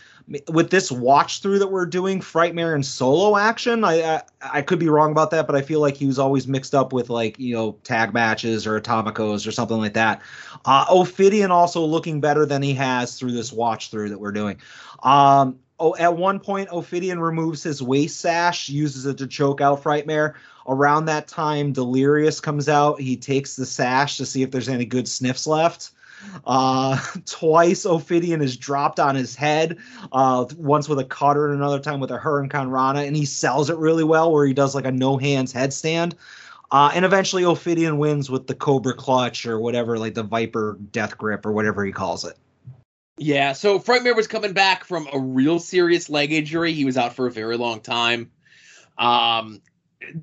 with this watch through that we're doing Frightmare and solo action. I, I I could be wrong about that, but I feel like he was always mixed up with like you know tag matches or atomicos or something like that. Uh, Ophidian also looking better than he has through this watch through that we're doing. Um, oh, at one point, Ophidian removes his waist sash, uses it to choke out Frightmare. Around that time, Delirious comes out. He takes the sash to see if there's any good sniffs left. Uh, twice, Ophidian is dropped on his head. Uh, once with a cutter, and another time with a Hurricane Rana, and he sells it really well, where he does like a no hands headstand. Uh, and eventually, Ophidian wins with the Cobra Clutch or whatever, like the Viper Death Grip or whatever he calls it. Yeah, so Frightmare was coming back from a real serious leg injury. He was out for a very long time. Um,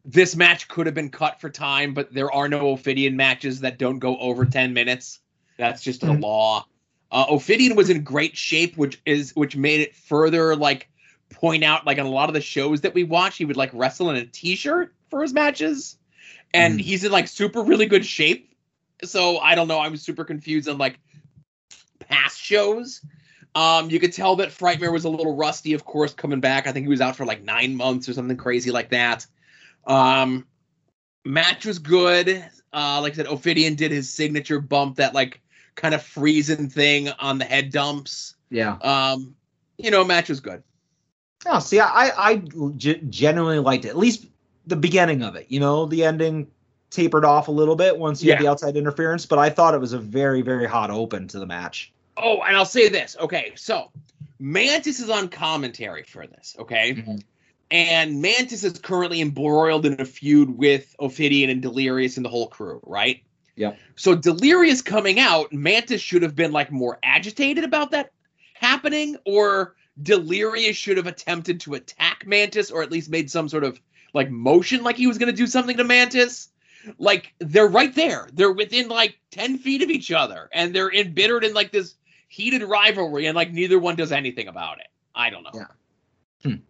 this match could have been cut for time, but there are no Ophidian matches that don't go over 10 minutes. That's just Mhm. a law. Uh, Ophidian was in great shape, which is which made it further like point out like on a lot of the shows that we watch, he would like wrestle in a t-shirt for his matches, and Mhm. he's in like super really good shape. So I don't know. I'm super confused on like past shows. Um, you could tell that Frightmare was a little rusty, of course, coming back. I think he was out for like nine months or something crazy like that. Um, match was good. Uh, like I said, Ophidian did his signature bump, that like kind of freezing thing on the head dumps. Yeah. Um, you know, match was good. Oh, see, I I g- genuinely liked it. At least the beginning of it. You know, the ending tapered off a little bit once you had the outside interference, but I thought it was a very very hot open to the match. Oh, and I'll say this. Okay, so Mantis is on commentary for this. Okay. Mhm. And Mantis is currently embroiled in a feud with Ophidian and Delirious and the whole crew, right? Yep. So Delirious coming out, Mantis should have been like more agitated about that happening, or Delirious should have attempted to attack Mantis, or at least made some sort of like motion like he was going to do something to Mantis. Like they're right there. They're within like 10 feet of each other, and they're embittered in like this heated rivalry, and like neither one does anything about it. I don't know. Yeah. Hmm.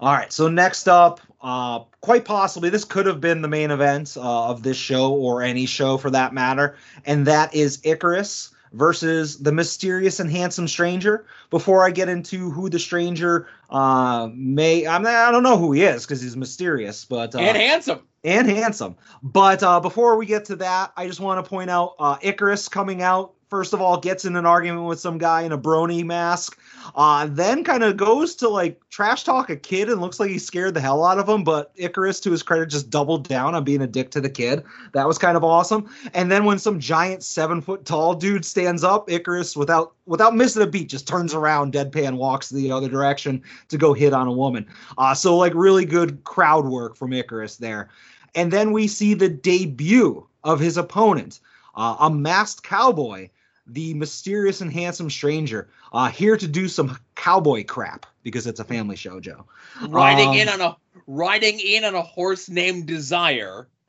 All right, so next up, uh, quite possibly this could have been the main event uh, of this show or any show for that matter, and that is Icarus versus the mysterious and handsome stranger. Before I get into who the stranger uh, may, I'm, I don't know who he is because he's mysterious, but uh, And handsome. and handsome. But uh, before we get to that, I just want to point out uh, Icarus coming out. First of all gets in an argument with some guy in a brony mask, uh, then kind of goes to like trash talk a kid and looks like he scared the hell out of him. But Icarus, to his credit, just doubled down on being a dick to the kid. That was kind of awesome. And then when some giant seven foot tall dude stands up, Icarus, without without missing a beat, just turns around, deadpan, walks the other direction to go hit on a woman. Uh, so like really good crowd work from Icarus there. And then we see the debut of his opponent, uh, a masked cowboy, the mysterious and handsome stranger, uh, here to do some cowboy crap because it's a family show, Joe. riding Um, in on a riding in on a horse named Desire.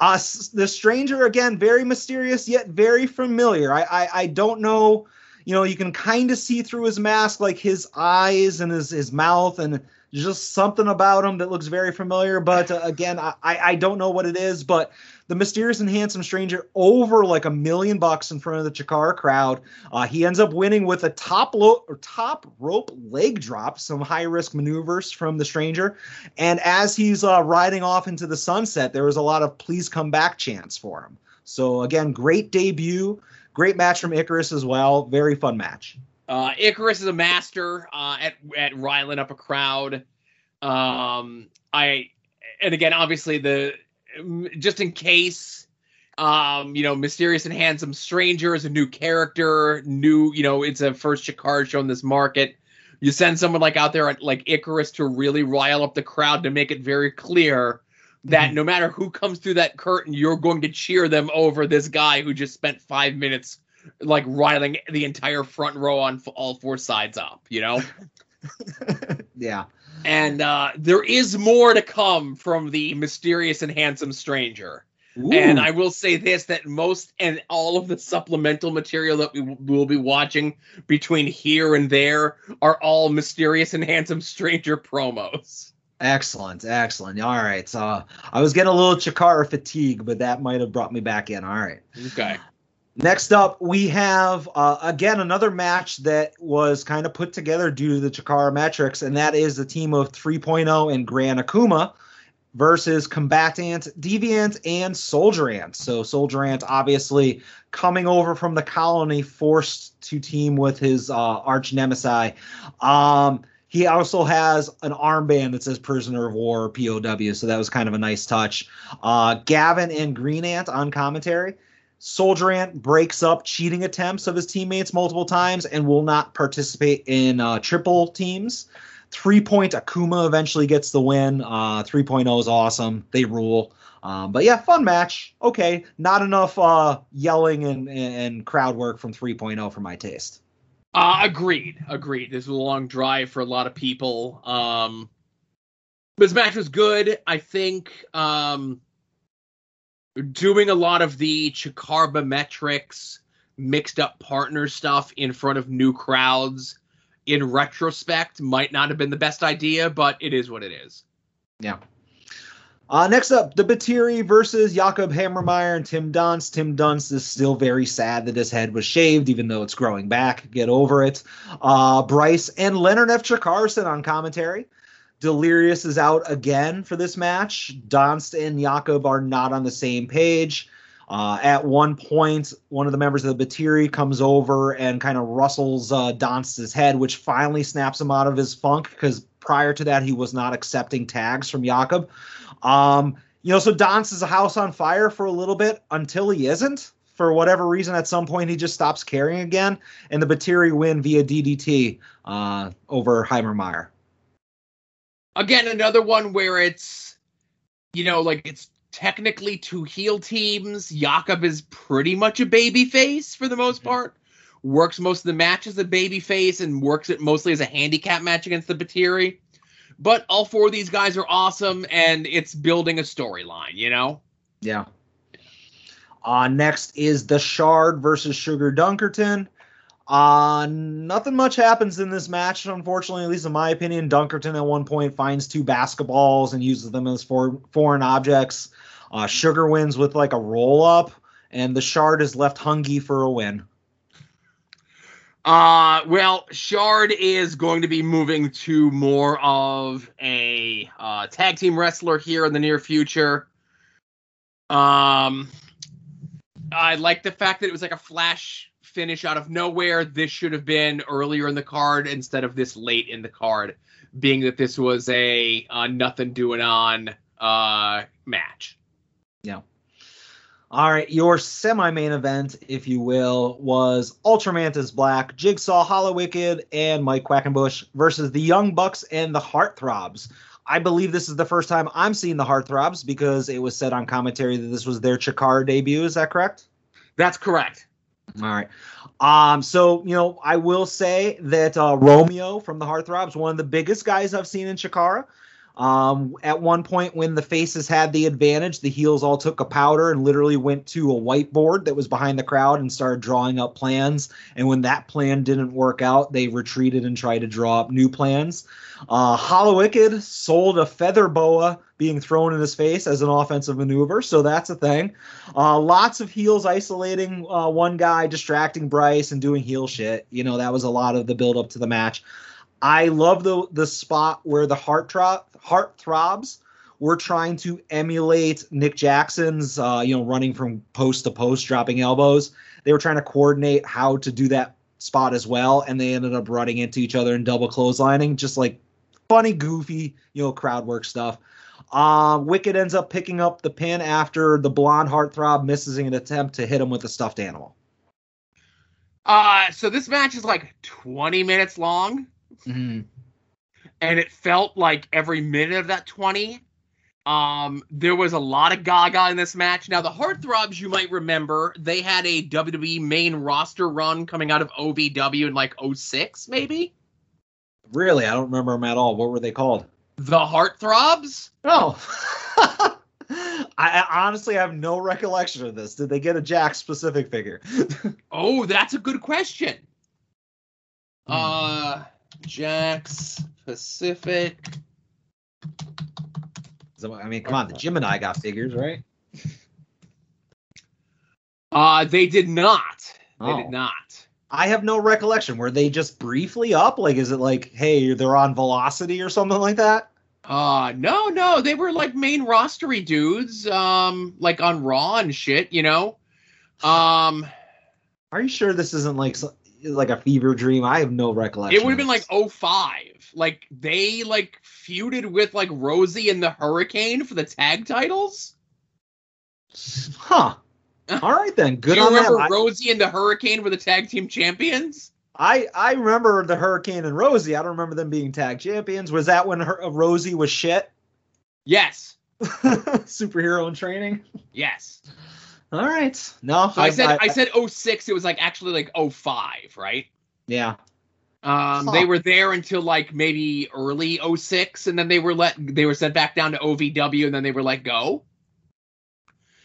uh, the stranger again, very mysterious yet very familiar. I I, I don't know. You know, you can kind of see through his mask, like his eyes and his his mouth, and just something about him that looks very familiar. But uh, again, I I I don't know what it is. But the mysterious and handsome stranger over like a million bucks in front of the Chikara crowd. Uh, he ends up winning with a top lo- or top rope leg drop, some high risk maneuvers from the stranger. And as he's uh, riding off into the sunset, there was a lot of please come back chants for him. So again, great debut, great match from Icarus as well. Very fun match. Uh, Icarus is a master uh, at at riling up a crowd. Um, I and again, obviously the just in case, um, you know, mysterious and handsome stranger is a new character, new, you know, it's a first Chikara show in this market. You send someone like out there like Icarus to really rile up the crowd to make it very clear that Mhm. no matter who comes through that curtain, you're going to cheer them over this guy who just spent five minutes like riling the entire front row on f- all four sides up, you know? yeah. And uh, there is more to come from the mysterious and handsome stranger. And I will say this that most and all of the supplemental material that we w- will be watching between here and there are all mysterious and handsome stranger promos. Excellent, excellent. All right. So I was getting a little Chikara fatigue, but that might have brought me back in. All right. Okay. Next up, we have uh, again another match that was kind of put together due to the Chikara metrics, and that is the team of 3.0 and Gran Akuma versus Combatant, Deviant, and Soldier Ant. So Soldier Ant obviously coming over from the colony, forced to team with his uh, arch nemesis. Um, he also has an armband that says prisoner of war POW, so that was kind of a nice touch. Uh, Gavin and Green Ant on commentary. Soldier Ant breaks up cheating attempts of his teammates multiple times and will not participate in uh, triple teams. Three point Akuma eventually gets the win. Uh, 3.0 is awesome. They rule. Um, but yeah, fun match. Okay, not enough uh, yelling and, and crowd work from 3.0 for my taste. Uh, agreed. Agreed. This was a long drive for a lot of people. Um, this match was good. I think um, doing a lot of the Chikarba metrics, mixed up partner stuff in front of new crowds in retrospect might not have been the best idea, but it is what it is. Yeah. Uh, next up, the Batiri versus Jakob Hammermeier and Tim Donst. Tim Donst is still very sad that his head was shaved, even though it's growing back. Get over it. Uh, Bryce and Leonard F. Chikarason on commentary. Delirious is out again for this match. Donst and Jakob are not on the same page. Uh, at one point, one of the members of the Batiri comes over and kind of rustles uh, Donst's head, which finally snaps him out of his funk because prior to that, he was not accepting tags from Jakob. Um, you know, so Donst is a house on fire for a little bit until he isn't. For whatever reason, at some point he just stops caring again, and the Batiri win via DDT uh, over Hammermeier. Again, another one where it's, you know, like it's technically two heel teams. Jakob is pretty much a baby face for the most part. Works most of the matches as a baby face and works it mostly as a handicap match against the Batiri. But all four of these guys are awesome and it's building a storyline, you know? Yeah. Uh, next is the Shard versus Sugar Dunkerton. Uh, nothing much happens in this match, unfortunately, at least in my opinion. Dunkerton at one point finds two basketballs and uses them as for, foreign objects. Uh, Sugar wins with like a roll up, and the Shard is left hungry for a win. Uh, well, Shard is going to be moving to more of a uh, tag team wrestler here in the near future. Um, I like the fact that it was like a flash finish out of nowhere. This should have been earlier in the card instead of this late in the card, being that this was a uh, nothing doing on uh, match. Yeah. All right, your semi-main event, if you will, was Ultramantis Black, Jigsaw, Hallowicked, and Mike Quackenbush versus the Young Bucks and the Heartthrobs. I believe this is the first time I'm seeing the Heartthrobs because it was said on commentary that this was their Chikara debut. Is that correct? That's correct. All right. Um, so you know, I will say that uh, Romeo from the Heartthrobs, one of the biggest guys I've seen in Chikara. Um, at one point, when the faces had the advantage, the heels all took a powder and literally went to a whiteboard that was behind the crowd and started drawing up plans. And when that plan didn't work out, they retreated and tried to draw up new plans. Uh, Hallowicked sold a feather boa being thrown in his face as an offensive maneuver, so that's a thing. Uh, lots of heels isolating uh, one guy, distracting Bryce, and doing heel shit. You know, that was a lot of the build up to the match. I love the the spot where the heart tro- heart throbs were trying to emulate Nick Jackson's, uh, you know, running from post to post, dropping elbows. They were trying to coordinate how to do that spot as well, and they ended up running into each other and double clotheslining, just like funny, goofy, you know, crowd work stuff. Uh, Wicked ends up picking up the pin after the blonde heartthrob misses an attempt to hit him with a stuffed animal. Uh, so this match is like 20 minutes long, Mm-hmm. and it felt like every minute of that 20. Um, there was a lot of gaga in this match. Now, the Heartthrobs, you might remember, they had a WWE main roster run coming out of OVW in like 06, maybe? Really, I don't remember them at all. What were they called? The Heartthrobs? Oh. I, I honestly have no recollection of this. Did they get a Jakks Pacific figure? Oh, that's a good question. Hmm. Uh, Jakks Pacific. So, I mean, come on, the Gemini got figures, right? Uh, they did not. They Oh. did not. I have no recollection. Were they just briefly up? Like, is it like, hey, they're on velocity or something like that? Uh, no, no, they were like main rostery dudes, um, like on Raw and shit, you know. Um, Are you sure this isn't like so- like a fever dream? I have no recollection. it would have been like 05. Like they like feuded with like Rosie and the Hurricane for the tag titles. huh? All right then. Good Do you on remember Rosie and the Hurricane were the tag team champions? I I remember the Hurricane and Rosie. I don't remember them being tag champions. Was that when her, Rosie was shit? Yes. Superhero in training. Yes. All right. No, So I said I, said 06, it was like actually like 05, right? yeah. Um, Huh. they were there until like maybe early 06, and then they were let they were sent back down to OVW, and then they were let go.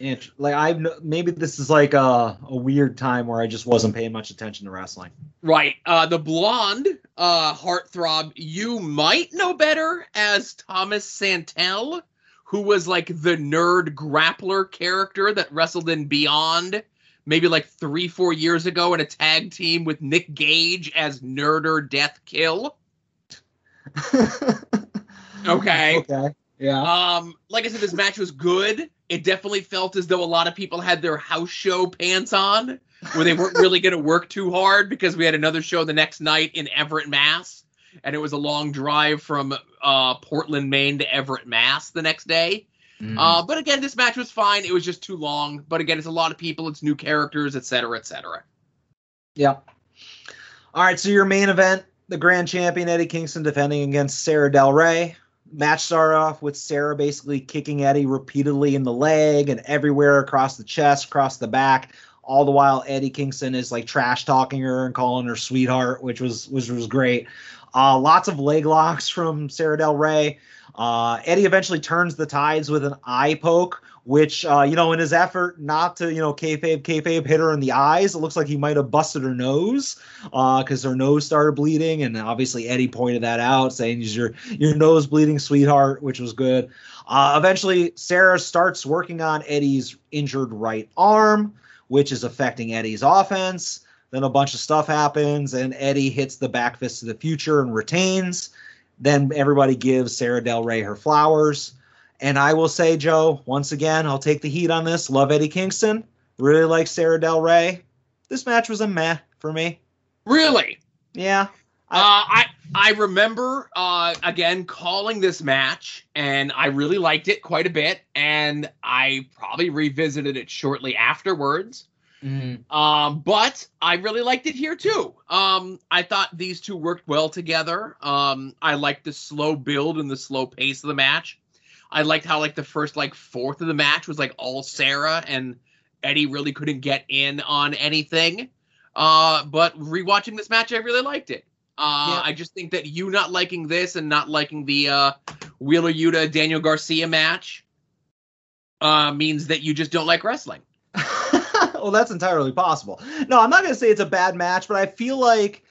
Int- like I've maybe this is like a, a weird time where I just wasn't paying much attention to wrestling. Right. Uh, the blonde uh, heartthrob you might know better as Thomas Santel, who was like the nerd grappler character that wrestled in Beyond maybe like three, four years ago in a tag team with Nick Gage as Nerder Death Kill. Okay. Okay. Yeah. Um, like I said, this match was good. It definitely felt as though a lot of people had their house show pants on, where they weren't really going to work too hard because we had another show the next night in Everett, Mass, and it was a long drive from uh, Portland, Maine to Everett, Mass the next day. Mhm. Uh, but again, this match was fine. It was just too long. But again, it's a lot of people, it's new characters, et cetera, et cetera. yeah. All right. So your main event, the grand champion Eddie Kingston defending against Sarah Del Rey. Match started off with Sarah basically kicking Eddie repeatedly in the leg and everywhere across the chest, across the back. All the while, Eddie Kingston is like trash talking her and calling her sweetheart, which was which was great. Uh, lots of leg locks from Sarah Del Rey. Uh, Eddie eventually turns the tides with an eye poke, which uh, you know, in his effort not to you know kayfabe kayfabe hit her in the eyes, it looks like he might have busted her nose because her nose started bleeding, and obviously Eddie pointed that out, saying your your nose bleeding, sweetheart, which was good. Uh, eventually, Sarah starts working on Eddie's injured right arm, which is affecting Eddie's offense. Then a bunch of stuff happens, and Eddie hits the back fist of the future and retains. Then everybody gives Sarah Del Rey her flowers. And I will say, Joe, once again, I'll take the heat on this. Love Eddie Kingston. Really like Sarah Del Rey. This match was a meh for me. Really? Yeah. Uh, I I remember uh, again calling this match, and I really liked it quite a bit, and I probably revisited it shortly afterwards. Um, but I really liked it here too. Um, I thought these two worked well together. Um, I liked the slow build and the slow pace of the match. I liked how like the first like fourth of the match was like all Sarah and Eddie really couldn't get in on anything. Uh, but rewatching this match, I really liked it. Uh, Yeah. I just think that you not liking this and not liking the uh, Wheeler Yuta Daniel Garcia match uh, means that you just don't like wrestling. well, that's entirely possible. No, I'm not going to say it's a bad match, but I feel like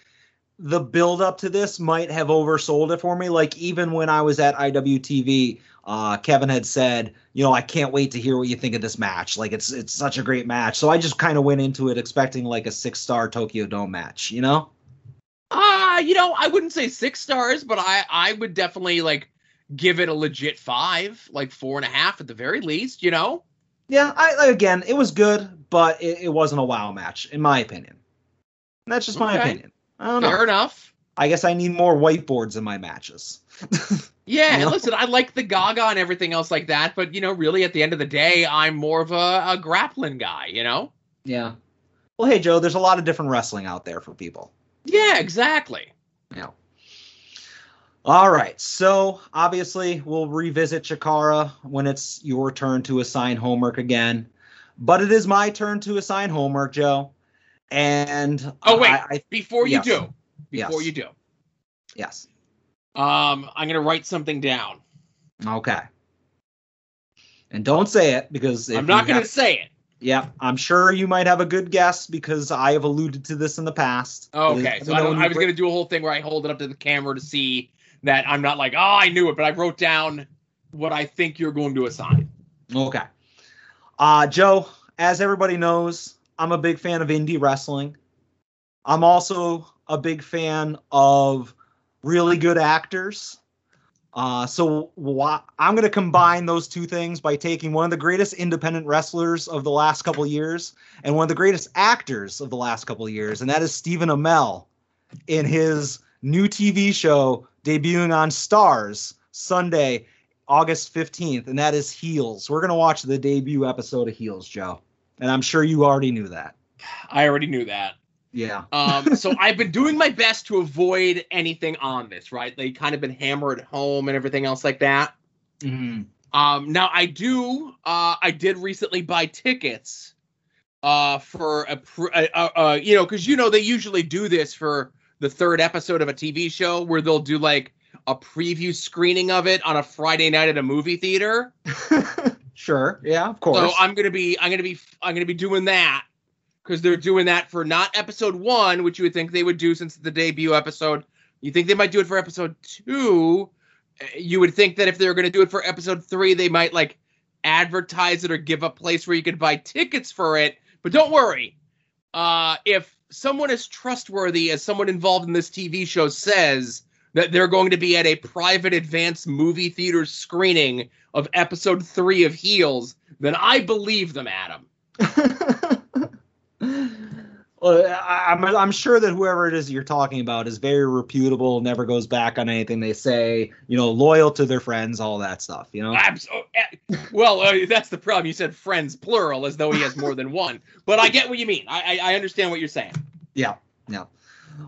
the build up to this might have oversold it for me. Like even when I was at IWTV, uh, Kevin had said, you know, I can't wait to hear what you think of this match. Like it's it's such a great match. So I just kind of went into it expecting like a six star Tokyo Dome match. You know? Uh, you know, I wouldn't say six stars, but I I would definitely like give it a legit five, like four and a half at the very least. You know. Yeah. I again, it was good, but it, it wasn't a wow match in my opinion. And that's just my Okay. opinion. I don't know. Fair enough. I guess I need more whiteboards in my matches. Yeah, You know? and listen, I like the Gaga and everything else like that, but you know, really at the end of the day, I'm more of a, a grappling guy, you know? Yeah. Well, hey Joe, there's a lot of different wrestling out there for people. Yeah, exactly. Yeah. All right. So obviously we'll revisit Chikara when it's your turn to assign homework again. But it is my turn to assign homework, Joe. And Oh wait, I, I before you yes. do, before Yes. you do, yes. um, I'm gonna write something down. Okay. And don't say it because I'm not gonna have- say it. Yeah, I'm sure you might have a good guess because I have alluded to this in the past. Okay, so I, know don't, when I was bring- gonna do a whole thing where I hold it up to the camera to see that I'm not like, oh, I knew it, but I wrote down what I think you're going to assign. Okay. Uh, Joe, as everybody knows, I'm a big fan of indie wrestling. I'm also a big fan of really good actors. Uh, so wha- I'm going to combine those two things by taking one of the greatest independent wrestlers of the last couple years and one of the greatest actors of the last couple years, and that is Stephen Amell in his new TV show debuting on Starz Sunday, August 15th, and that is Heels. We're going to watch the debut episode of Heels, Joe. And I'm sure you already knew that. I already knew that. Yeah. Um, so I've been doing my best to avoid anything on this, right? They kind of been hammered home and everything else like that. Mm-hmm. Um, now I do, uh, I did recently buy tickets, uh, for a, uh, uh, uh, you know, because you know they usually do this for the third episode of a TV show where they'll do like a preview screening of it on a Friday night at a movie theater. sure. Yeah, of course. So I'm gonna be, I'm gonna be, I'm gonna be doing that because they're doing that for not episode one, which you would think they would do since the debut episode. You think they might do it for episode two? Uh, You would think that if they were gonna do it for episode three, they might like advertise it or give a place where you could buy tickets for it. But don't worry, uh, if someone as trustworthy as someone involved in this TV show says that they're going to be at a private advanced movie theater screening of episode three of Heels, then I believe them, Adam. I'm, I'm sure that whoever it is you're talking about is very reputable, never goes back on anything they say, you know, loyal to their friends, all that stuff, you know? Abs- oh, eh, well, uh, that's the problem. You said friends plural as though he has more than one. But I get what you mean. I, I, I understand what you're saying. Yeah, yeah.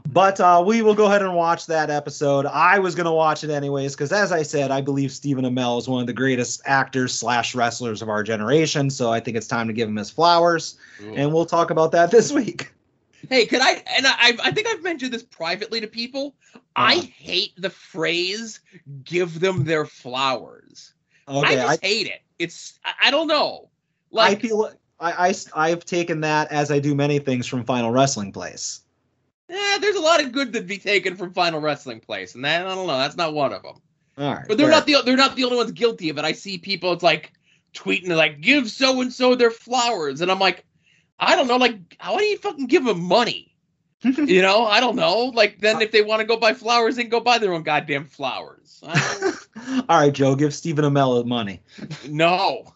But uh, we will go ahead and watch that episode. I was going to watch it anyways because, as I said, I believe Stephen Amell is one of the greatest actors slash wrestlers of our generation. So I think it's time to give him his flowers, and we'll talk about that this week. Hey, could I? And I, I think I've mentioned this privately to people. I Uh-huh. hate the phrase "give them their flowers." Okay, I I, just hate it. It's I, I don't know. Like I feel I, I I've taken that as I do many things from Final Wrestling Place. Yeah, there's a lot of good to be taken from Final Wrestling Place, and that I don't know. That's not one of them. All right, But they're fair. not the they're not the only ones guilty of it. I see people. It's like tweeting like give so and so their flowers, and I'm like, I don't know. Like, how do you fucking give them money? you know, I don't know. Like, then if they want to go buy flowers, they can go buy their own goddamn flowers. All right, Joe, give Stephen Amell money. no.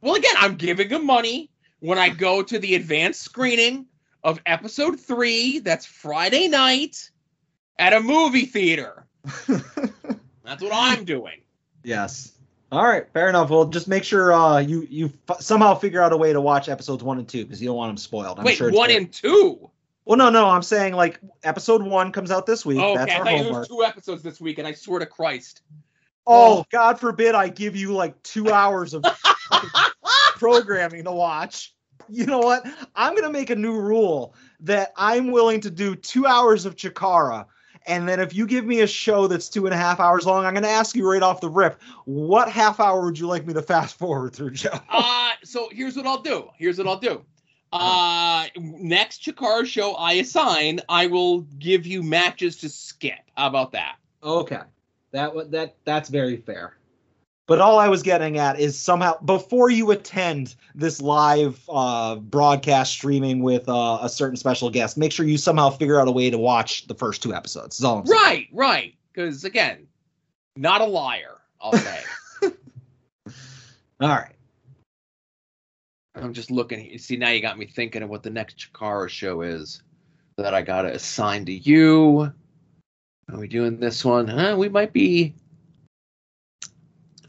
well, again, I'm giving him money when I go to the advanced screening of episode three. That's Friday night at a movie theater. That's what I'm doing. yes. All right, fair enough. Well, just make sure uh, you you f- somehow figure out a way to watch episodes one and two because you don't want them spoiled. I'm Wait, sure one great. and two. Well, no, no, I'm saying like episode one comes out this week. Oh, That's okay, I our thought there homework. was two episodes this week, and I swear to Christ. Oh, God forbid I give you like two hours of programming to watch. You know what? I'm gonna make a new rule that I'm willing to do two hours of Chikara. And then if you give me a show that's two and a half hours long, I'm gonna ask you right off the rip, what half hour would you like me to fast forward through, Joe? Uh, so here's what I'll do. Here's what I'll do. Uh, next Chikara show I assign, I will give you matches to skip. How about that? Okay. That wa- that that's very fair. But all I was getting at is somehow before you attend this live uh, broadcast streaming with uh, a certain special guest, make sure you somehow figure out a way to watch the first two episodes. All I'm saying. Right, right. Because again, not a liar. I'll say. All right. I'm just looking. See, now you got me thinking of what the next Chikara show is that I gotta assign to you. Are we doing this one? Huh? We might be.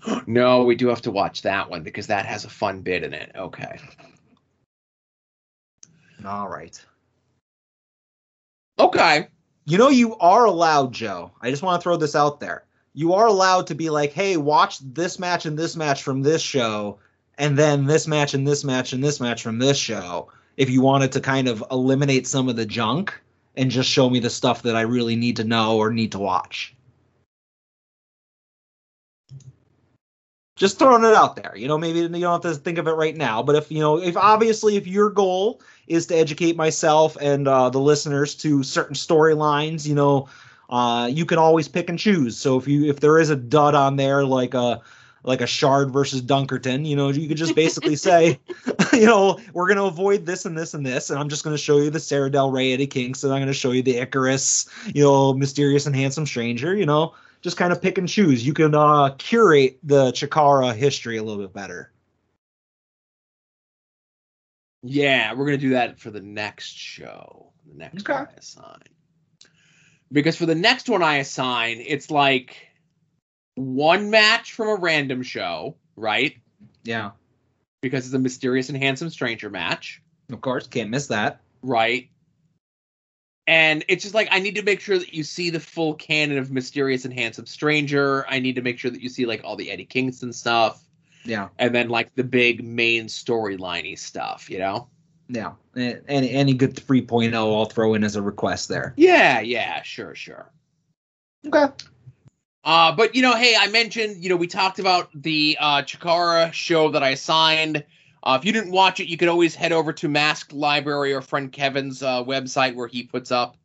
No, we do have to watch that one because that has a fun bit in it. Okay. All right. Okay. You know you are allowed, Joe. I just want to throw this out there. You are allowed to be like, "Hey, watch this match and this match from this show, and then this match and this match and this match from this show." If you wanted to kind of eliminate some of the junk and just show me the stuff that I really need to know or need to watch. Just throwing it out there. You know, maybe you don't have to think of it right now, but if you know, if obviously if your goal is to educate myself and uh, the listeners to certain storylines, you know, uh, you can always pick and choose. So if you if there is a dud on there like a like a Shard versus Dunkerton, you know, you could just basically say, you know, we're going to avoid this and this and this, and I'm just going to show you the Sarah Del Rey Eddie Kingston. I'm going to show you the Icarus, you know, mysterious and handsome stranger. You know, just kind of pick and choose. You can uh, curate the Chikara history a little bit better. Yeah, we're gonna do that for the next show. The next Okay. one I assign. Because for the next one I assign, it's like one match from a random show, right? Yeah, Because it's a mysterious and handsome stranger match, of course, can't miss that. right? And it's just like I need to make sure that you see the full canon of mysterious and handsome stranger. I need to make sure that you see like all the Eddie Kingston stuff, Yeah, and then like the big main storyliney stuff. You know? yeah. Any any good 3.0, I'll throw in as a request there. Yeah, yeah, sure, sure. Okay. Uh, but you know, hey, I mentioned, you know, we talked about the uh, Chikara show that I assigned. Uh, if you didn't watch it, you could always head over to Masked Library or friend Kevin's uh, website where he puts up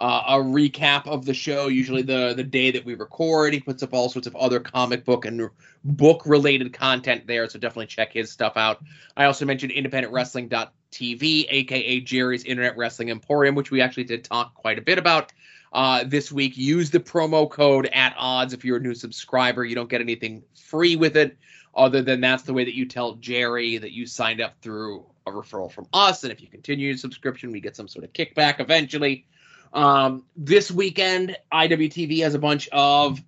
uh, a recap of the show. Usually the the day that we record, he puts up all sorts of other comic book and book related content there. So definitely check his stuff out. I also mentioned independent independentwrestling.tv, aka Jerry's Internet Wrestling Emporium, which we actually did talk quite a bit about uh, this week. Use the promo code at odds if you're a new subscriber. You don't get anything free with it, other than that's the way that you tell Jerry that you signed up through a referral from us. And if you continue your subscription, we get some sort of kickback eventually. Um, this weekend, IWTV has a bunch of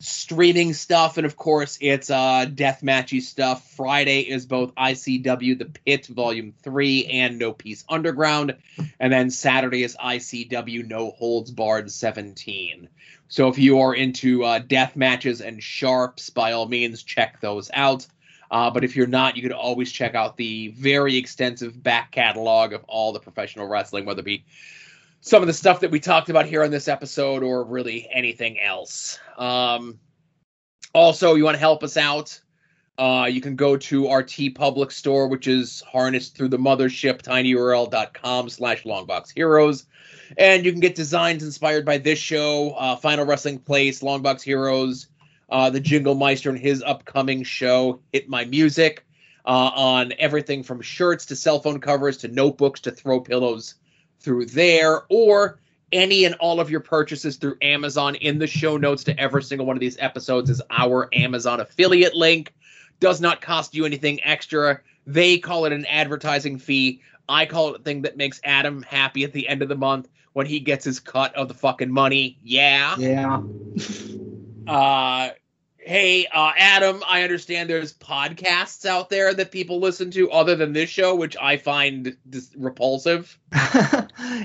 streaming stuff, and of course, it's uh, death matchy stuff. Friday is both ICW The Pit Volume 3 and No Peace Underground. And then Saturday is ICW No Holds Barred 17. So if you are into uh, death matches and sharps, by all means, check those out. Uh, but if you're not, you could always check out the very extensive back catalog of all the professional wrestling, whether it be some of the stuff that we talked about here on this episode or really anything else. Um, also, you want to help us out? Uh, you can go to our TeePublic store, which is harnessed through the mothership, tinyurl.com slash longbox heroes. And you can get designs inspired by this show, uh, Final Wrestling Place, Longbox Heroes, uh, the Jingle Meister and his upcoming show, Hit My Music, uh, on everything from shirts to cell phone covers to notebooks to throw pillows through there, or any and all of your purchases through Amazon. In the show notes to every single one of these episodes is our Amazon affiliate link. Does not cost you anything extra. They call it an advertising fee. I call it a thing that makes Adam happy at the end of the month when he gets his cut of the fucking money. Yeah. Yeah. Uh, hey, uh, Adam, I understand there's podcasts out there that people listen to other than this show, which I find dis- repulsive.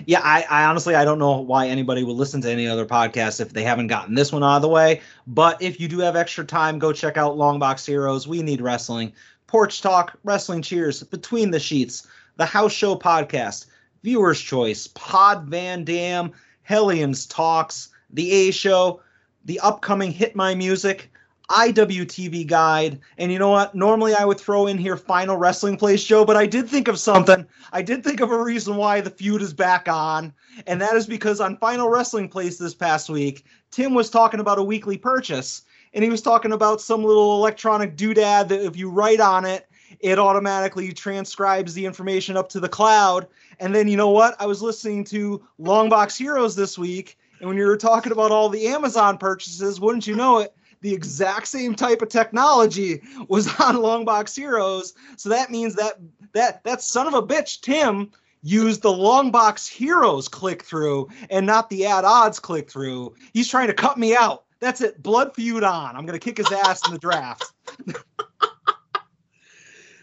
yeah, I, I honestly I don't know why anybody would listen to any other podcast if they haven't gotten this one out of the way. But if you do have extra time, go check out Longbox Heroes. We need wrestling. Porch Talk, Wrestling Cheers, Between the Sheets, the House Show Podcast, Viewer's Choice, Pod Van Dam, Hellions Talks, The A Show, the upcoming Hit My Music, IWTV Guide, and you know what? Normally I would throw in here Final Wrestling Place Joe, but I did think of something. I did think of a reason why the feud is back on, and that is because on Final Wrestling Place this past week, Tim was talking about a weekly purchase, and he was talking about some little electronic doodad that if you write on it, it automatically transcribes the information up to the cloud. And then you know what? I was listening to Longbox Heroes this week, and when you were talking about all the Amazon purchases, wouldn't you know it? The exact same type of technology was on Longbox Heroes. So that means that that that son of a bitch, Tim, used the Longbox Heroes click through and not the ad odds click through. He's trying to cut me out. That's it. Blood feud on. I'm gonna kick his ass in the draft.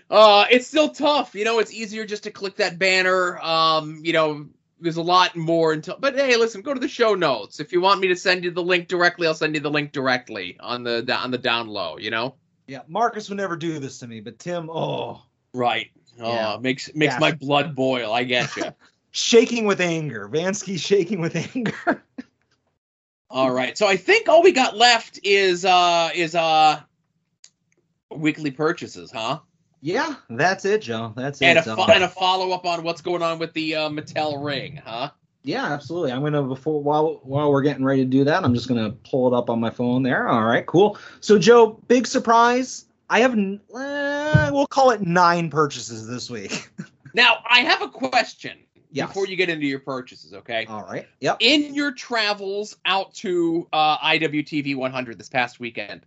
Uh, it's still tough. You know, it's easier just to click that banner. Um, you know, there's a lot more until. But hey, listen, go to the show notes. If you want me to send you the link directly, I'll send you the link directly on the on the down low. You know. Yeah, Marcus would never do this to me, but Tim, oh, Right. Oh, Yeah. makes makes Yeah. my blood boil. I get you. shaking with anger. Vansky shaking with anger. all right. So I think all we got left is uh is uh weekly purchases, huh? Yeah, that's it, Joe. That's And a it. fo- and a follow up on what's going on with the uh, Mattel ring, huh? Yeah, absolutely. I'm gonna before while while we're getting ready to do that, I'm just gonna pull it up on my phone there. All right, cool. So Joe, big surprise. I have eh, we'll call it nine purchases this week. Now I have a question Yes. before you get into your purchases, okay? All right. Yep. in your travels out to uh, IWTV 100 this past weekend,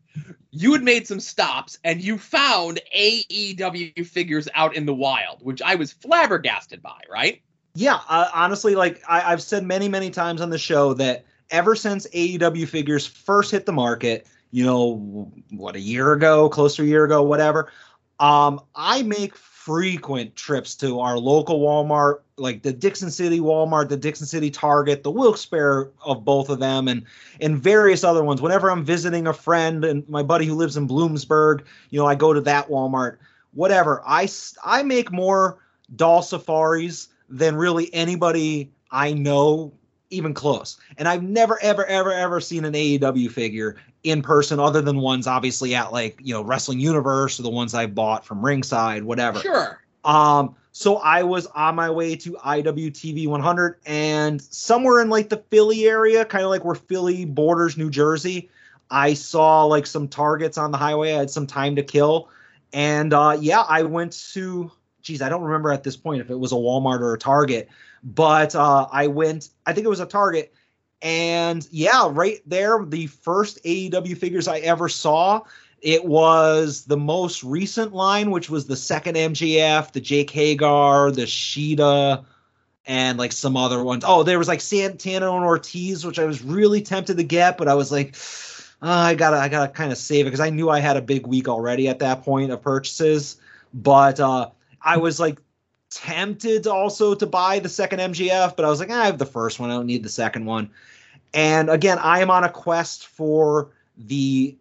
you had made some stops and you found AEW figures out in the wild, which I was flabbergasted by, right? Yeah, uh, honestly, like I, I've said many, many times on the show that ever since AEW figures first hit the market, you know, what a year ago, close to a year ago, whatever. Um, I make frequent trips to our local Walmart, like the Dickson City Walmart, the Dickson City Target, the Wilkes-Barre of both of them, and and various other ones. Whenever I'm visiting a friend and my buddy who lives in Bloomsburg, you know, I go to that Walmart. Whatever. I I make more doll safaris than really anybody I know even close. And I've never ever ever ever seen an AEW figure in person other than ones obviously at like, you know, Wrestling Universe or the ones I bought from Ringside, whatever. Sure. Um so I was on my way to IWTV 100 and somewhere in like the Philly area, kind of like where Philly borders New Jersey, I saw like some targets on the highway. I had some time to kill. And uh yeah, I went to geez, I don't remember at this point if it was a Walmart or a Target, but uh I went I think it was a Target and yeah, right there the first AEW figures I ever saw it was the most recent line, which was the second MJF, the Jake Hager, the Shida, and like some other ones. Oh, there was like Santana and Ortiz, which I was really tempted to get, but I was like, "Uh, I gotta, I gotta kind of save it because I knew I had a big week already at that point of purchases. But uh, I was like tempted also to buy the second MJF, but I was like, "Ah, I have the first one. I don't need the second one. And again, I am on a quest for the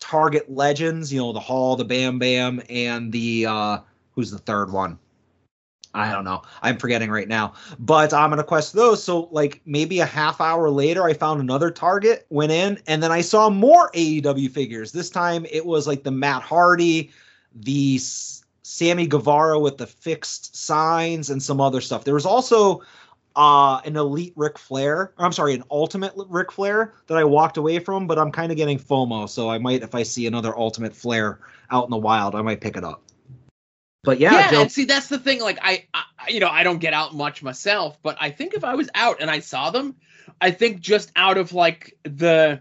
Target Legends, you know, the Hall, the Bam Bam, and the uh who's the third one? I don't know. I'm forgetting right now. But I'm gonna quest those. So like maybe a half hour later, I found another Target, went in, and then I saw more AEW figures. This time it was like the Matt Hardy, the Sammy Guevara with the fixed signs, and some other stuff. There was also uh an elite Ric Flair. I'm sorry, an ultimate Ric Flair that I walked away from, but I'm kind of getting FOMO, so I might if I see another ultimate Flair out in the wild, I might pick it up. But yeah, Yeah, Joe, and see that's the thing. Like I, I, you know, I don't get out much myself, but I think if I was out and I saw them, I think just out of like the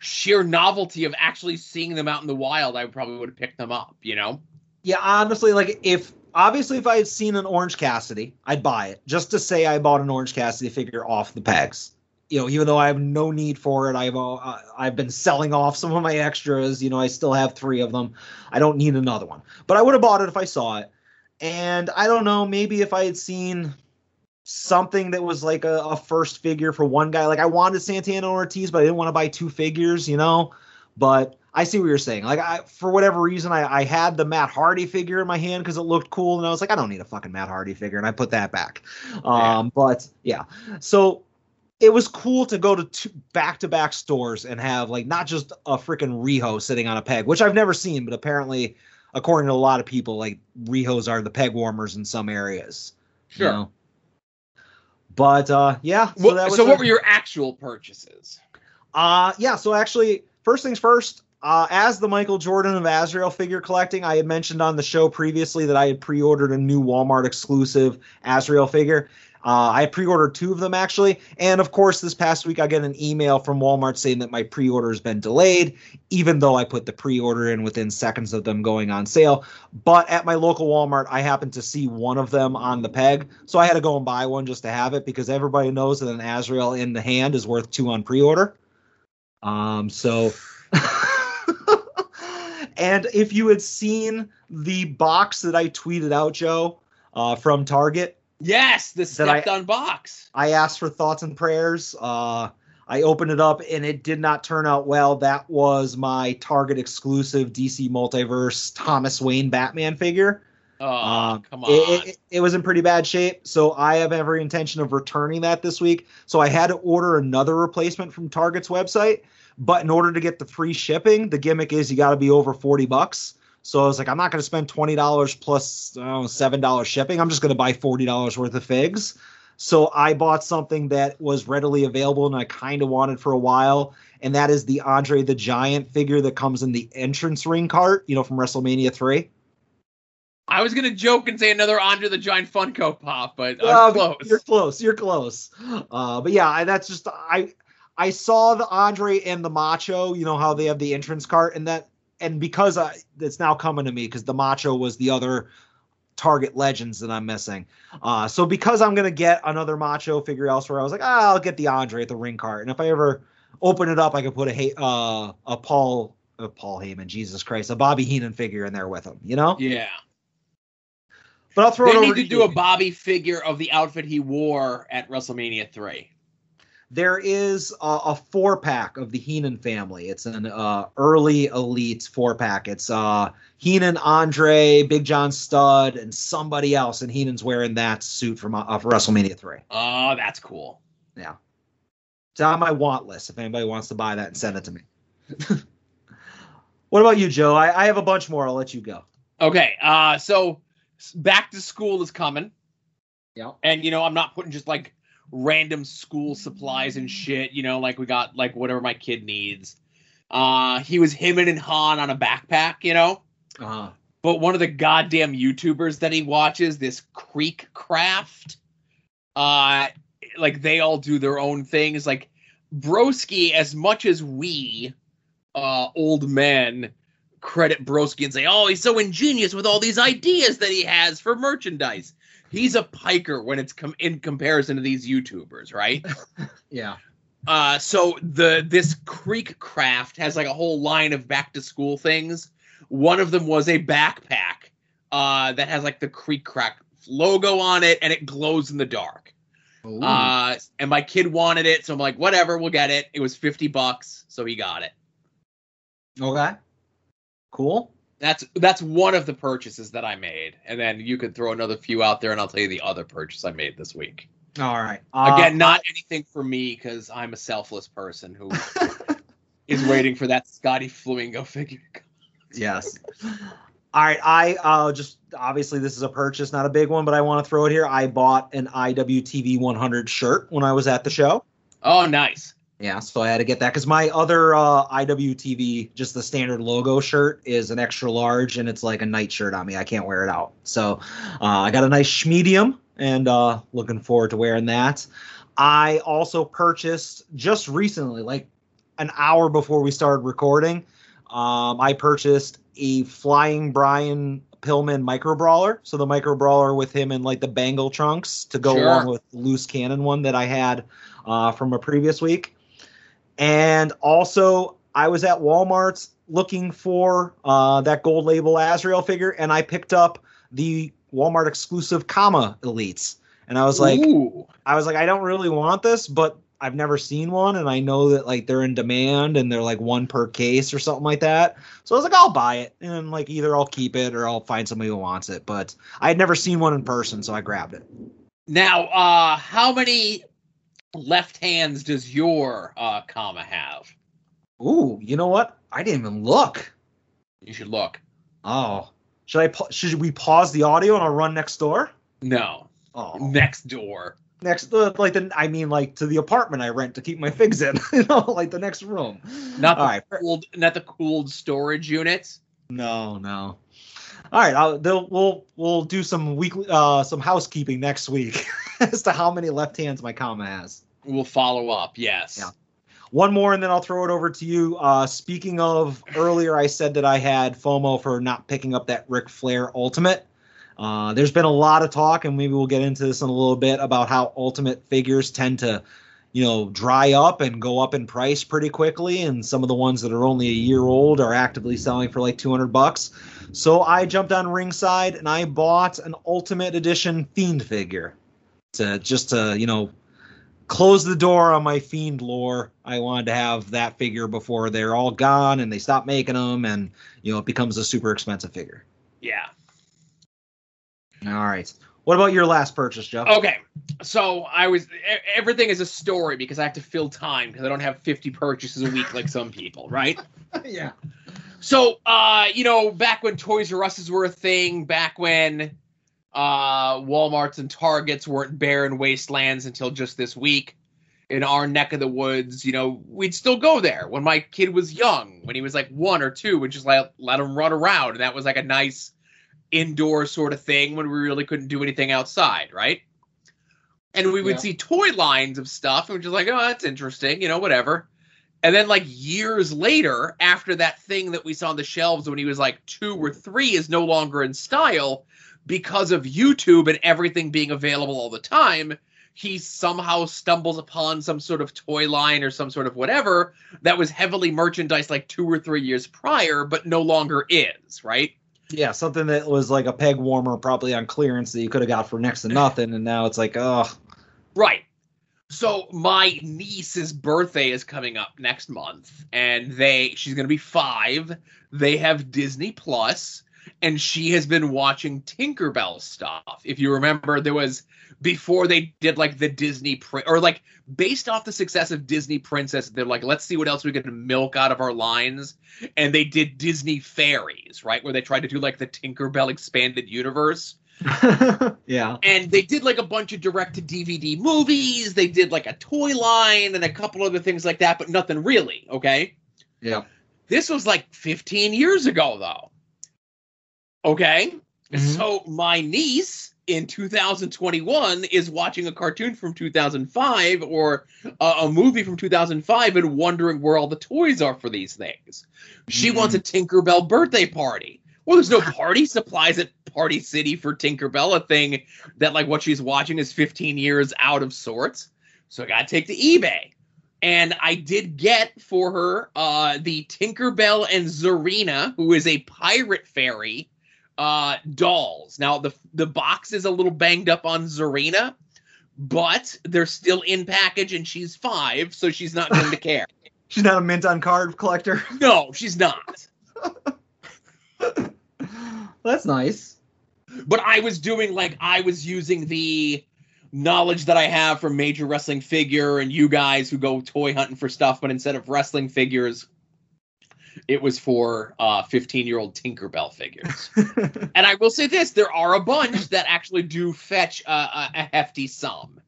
sheer novelty of actually seeing them out in the wild, I probably would have picked them up. You know? Yeah, honestly, like if obviously if I had seen an Orange Cassidy, I'd buy it just to say I bought an Orange Cassidy figure off the pegs. You know, even though I have no need for it, I've uh, I've been selling off some of my extras. You know, I still have three of them. I don't need another one, but I would have bought it if I saw it. And I don't know, maybe if I had seen something that was like a, a first figure for one guy, like I wanted Santana Ortiz, but I didn't want to buy two figures. You know, but I see what you're saying. Like, I, for whatever reason, I, I had the Matt Hardy figure in my hand because it looked cool, and I was like, I don't need a fucking Matt Hardy figure, and I put that back. Um, but yeah, so it was cool to go to two back-to-back stores and have like not just a freaking Riho sitting on a peg, which I've never seen, but apparently, according to a lot of people, like Rihos are the peg warmers in some areas. you Sure. know? But uh, yeah, so was so a- what were your actual purchases? uh yeah, so actually, first things first, uh, as the Michael Jordan of Azrael figure collecting, I had mentioned on the show previously that I had pre-ordered a new Walmart exclusive Azrael figure. Uh, I pre-ordered two of them actually, and of course, this past week I get an email from Walmart saying that my pre-order has been delayed, even though I put the pre-order in within seconds of them going on sale. But at my local Walmart, I happened to see one of them on the peg, so I had to go and buy one just to have it because everybody knows that an Azrael in the hand is worth two on pre-order. Um, so, and if you had seen the box that I tweeted out, Joe, uh, from Target, Yes, the That I- stepped on box. I asked for thoughts and prayers. Uh, I opened it up and it did not turn out well. That was my Target exclusive DC Multiverse Thomas Wayne Batman figure. Oh, Um, come on. It, it, it was in pretty bad shape, so I have every intention of returning that this week. So I had to order another replacement from Target's website, but in order to get the free shipping, the gimmick is you got to be over forty bucks. So I was like, I'm not going to spend twenty dollars plus I know, seven dollars shipping. I'm just going to buy forty dollars worth of figs. So I bought something that was readily available and I kind of wanted for a while, and that is the Andre the Giant figure that comes in the entrance ring cart, you know, from WrestleMania three. I was gonna joke and say another Andre the Giant Funko Pop, but I'm Well, close. You're close. You're close. Uh, but yeah, I, that's just I I saw the Andre and the Macho. You know how they have the entrance cart and that, and because I it's now coming to me because the Macho was the other Target Legends that I'm missing. Uh, so because I'm gonna get another Macho figure elsewhere, I was like, ah, I'll get the Andre at the ring cart, and if I ever open it up, I could put a uh, a Paul. Uh, Paul Heyman, Jesus Christ, a Bobby Heenan figure in there with him, you know. yeah. But I'll throw it They over need to you. do a Bobby figure of the outfit he wore at WrestleMania 3. there is a, a four pack of the Heenan family. It's an uh, early elite four pack. It's uh, Heenan, Andre, Big John Studd, and somebody else. And Heenan's wearing that suit from uh, for WrestleMania three. Oh, that's cool. Yeah, it's on my want list. If anybody wants to buy that and send it to me. what about you, Joe? I, I have a bunch more. I'll let you go. Okay, uh, so back to school is coming. Yeah. And you know, I'm not putting just like random school supplies and shit, you know, like we got like whatever my kid needs. Uh he was him and Han on a backpack, you know. Uh, But one of the goddamn YouTubers that he watches, this Creek Craft, uh like they all do their own things. Like Broski, as much as we uh old men credit Broski and say, "Oh, he's so ingenious with all these ideas that he has for merchandise." He's a piker when it's com- in comparison to these YouTubers, right? yeah. uh, so the this Creek Craft has like a whole line of back to school things. One of them was a backpack uh, that has like the Creek Craft logo on it, and it glows in the dark. Ooh. Uh, and my kid wanted it, so I'm like, whatever, we'll get it. It was fifty bucks, so he got it. okay. Cool. That's that's one of the purchases that I made, and then you could throw another few out there, and I'll tell you the other purchase I made this week. All right. Uh, Again, not anything for me because I'm a selfless person who is waiting for that Scotty Flamingo figure. Yes. All right. I uh, just obviously this is a purchase, not a big one, but I want to throw it here. I bought an IWTV 100 shirt when I was at the show. Oh, nice. Yeah, so I had to get that because my other uh, IWTV, just the standard logo shirt, is an extra large and it's like a night shirt on me. I can't wear it out. So uh, I got a nice medium and uh, looking forward to wearing that. I also purchased just recently, like an hour before we started recording, um, I purchased a Flying Brian Pillman micro brawler. So the micro brawler with him in like the bangle trunks to go Sure. along with the loose cannon one that I had uh, from a previous week. And also, I was at Walmart looking for uh, that gold label Azrael figure, and I picked up the Walmart exclusive Kama Elites. And I was like, Ooh. I was like, I don't really want this, but I've never seen one, and I know that like they're in demand and they're like one per case or something like that. So I was like, I'll buy it, and like either I'll keep it or I'll find somebody who wants it. But I had never seen one in person, so I grabbed it. Now, uh, how many left hands does your uh, Kama have? Ooh, you know what? I didn't even look. You should look. Oh, should I? pa- Should we pause the audio and I'll run next door? No, Oh, next door. next uh, like the I mean like to the apartment I rent to keep my figs in. you know, like the next room. Not the All right. cooled, not the cooled storage units. No, no. All right, I'll, they'll, we'll we'll do some weekly uh some housekeeping next week as to how many left hands my Kama has. We'll follow up. Yes. Yeah. One more, and then I'll throw it over to you. Uh, speaking of earlier, I said that I had FOMO for not picking up that Ric Flair Ultimate. Uh, there's been a lot of talk, and maybe we'll get into this in a little bit about how Ultimate figures tend to, you know, dry up and go up in price pretty quickly, and some of the ones that are only a year old are actively selling for like 200 bucks. So I jumped on Ringside and I bought an Ultimate Edition Fiend figure to just to you know close the door on my fiend lore. I wanted to have that figure before they're all gone and they stop making them, and you know it becomes a super expensive figure. Yeah. All right. What about your last purchase, Jeff? Okay. So I was everything is a story because I have to fill time because I don't have 50 purchases a week like some people, right? yeah. So, uh, you know, back when Toys R Us's were a thing, back when uh, Walmarts and Targets weren't barren wastelands until just this week, in our neck of the woods, you know, we'd still go there when my kid was young, when he was like one or two, we'd just let, let him run around. And that was like a nice indoor sort of thing when we really couldn't do anything outside, right? And we would Yeah. see toy lines of stuff and we're just like, oh, that's interesting, you know, whatever. And then, like years later, after that thing that we saw on the shelves when he was like two or three is no longer in style because of YouTube and everything being available all the time, he somehow stumbles upon some sort of toy line or some sort of whatever that was heavily merchandised like two or three years prior, but no longer is, right? Yeah, something that was like a peg warmer, probably on clearance that you could have got for next to nothing, and now it's like, oh, Right. So my niece's birthday is coming up next month, and they she's gonna be five. They have Disney Plus, and she has been watching Tinkerbell stuff. If you remember, there was before they did like the Disney or like based off the success of Disney Princess, they're like, let's see what else we can milk out of our lines. And they did Disney Fairies, right? Where they tried to do like the Tinkerbell expanded universe yeah. and they did like a bunch of direct to DVD movies. They did like a toy line and a couple other things like that, but nothing really. Okay. Yeah. This was like 15 years ago, though. Okay. Mhm. So my niece in 2021 is watching a cartoon from 2005 or a, a movie from 2005 and wondering where all the toys are for these things. She Mhm. wants a Tinkerbell birthday party. Well, there's no party supplies at Party City for Tinkerbell, a thing that like what she's watching is 15 years out of sorts. So I gotta take to eBay. And I did get for her uh the Tinkerbell and Zarina, who is a pirate fairy, uh dolls. Now the the box is a little banged up on Zarina, but they're still in package and she's five, so she's not going to care. She's not a mint on card collector. No, she's not. That's nice. but I was doing like I was using the knowledge that I have from Major Wrestling Figure and you guys who go toy hunting for stuff, but instead of wrestling figures, it was for uh 15 year old Tinkerbell figures. and I will say this: there are a bunch that actually do fetch a, a, a hefty sum.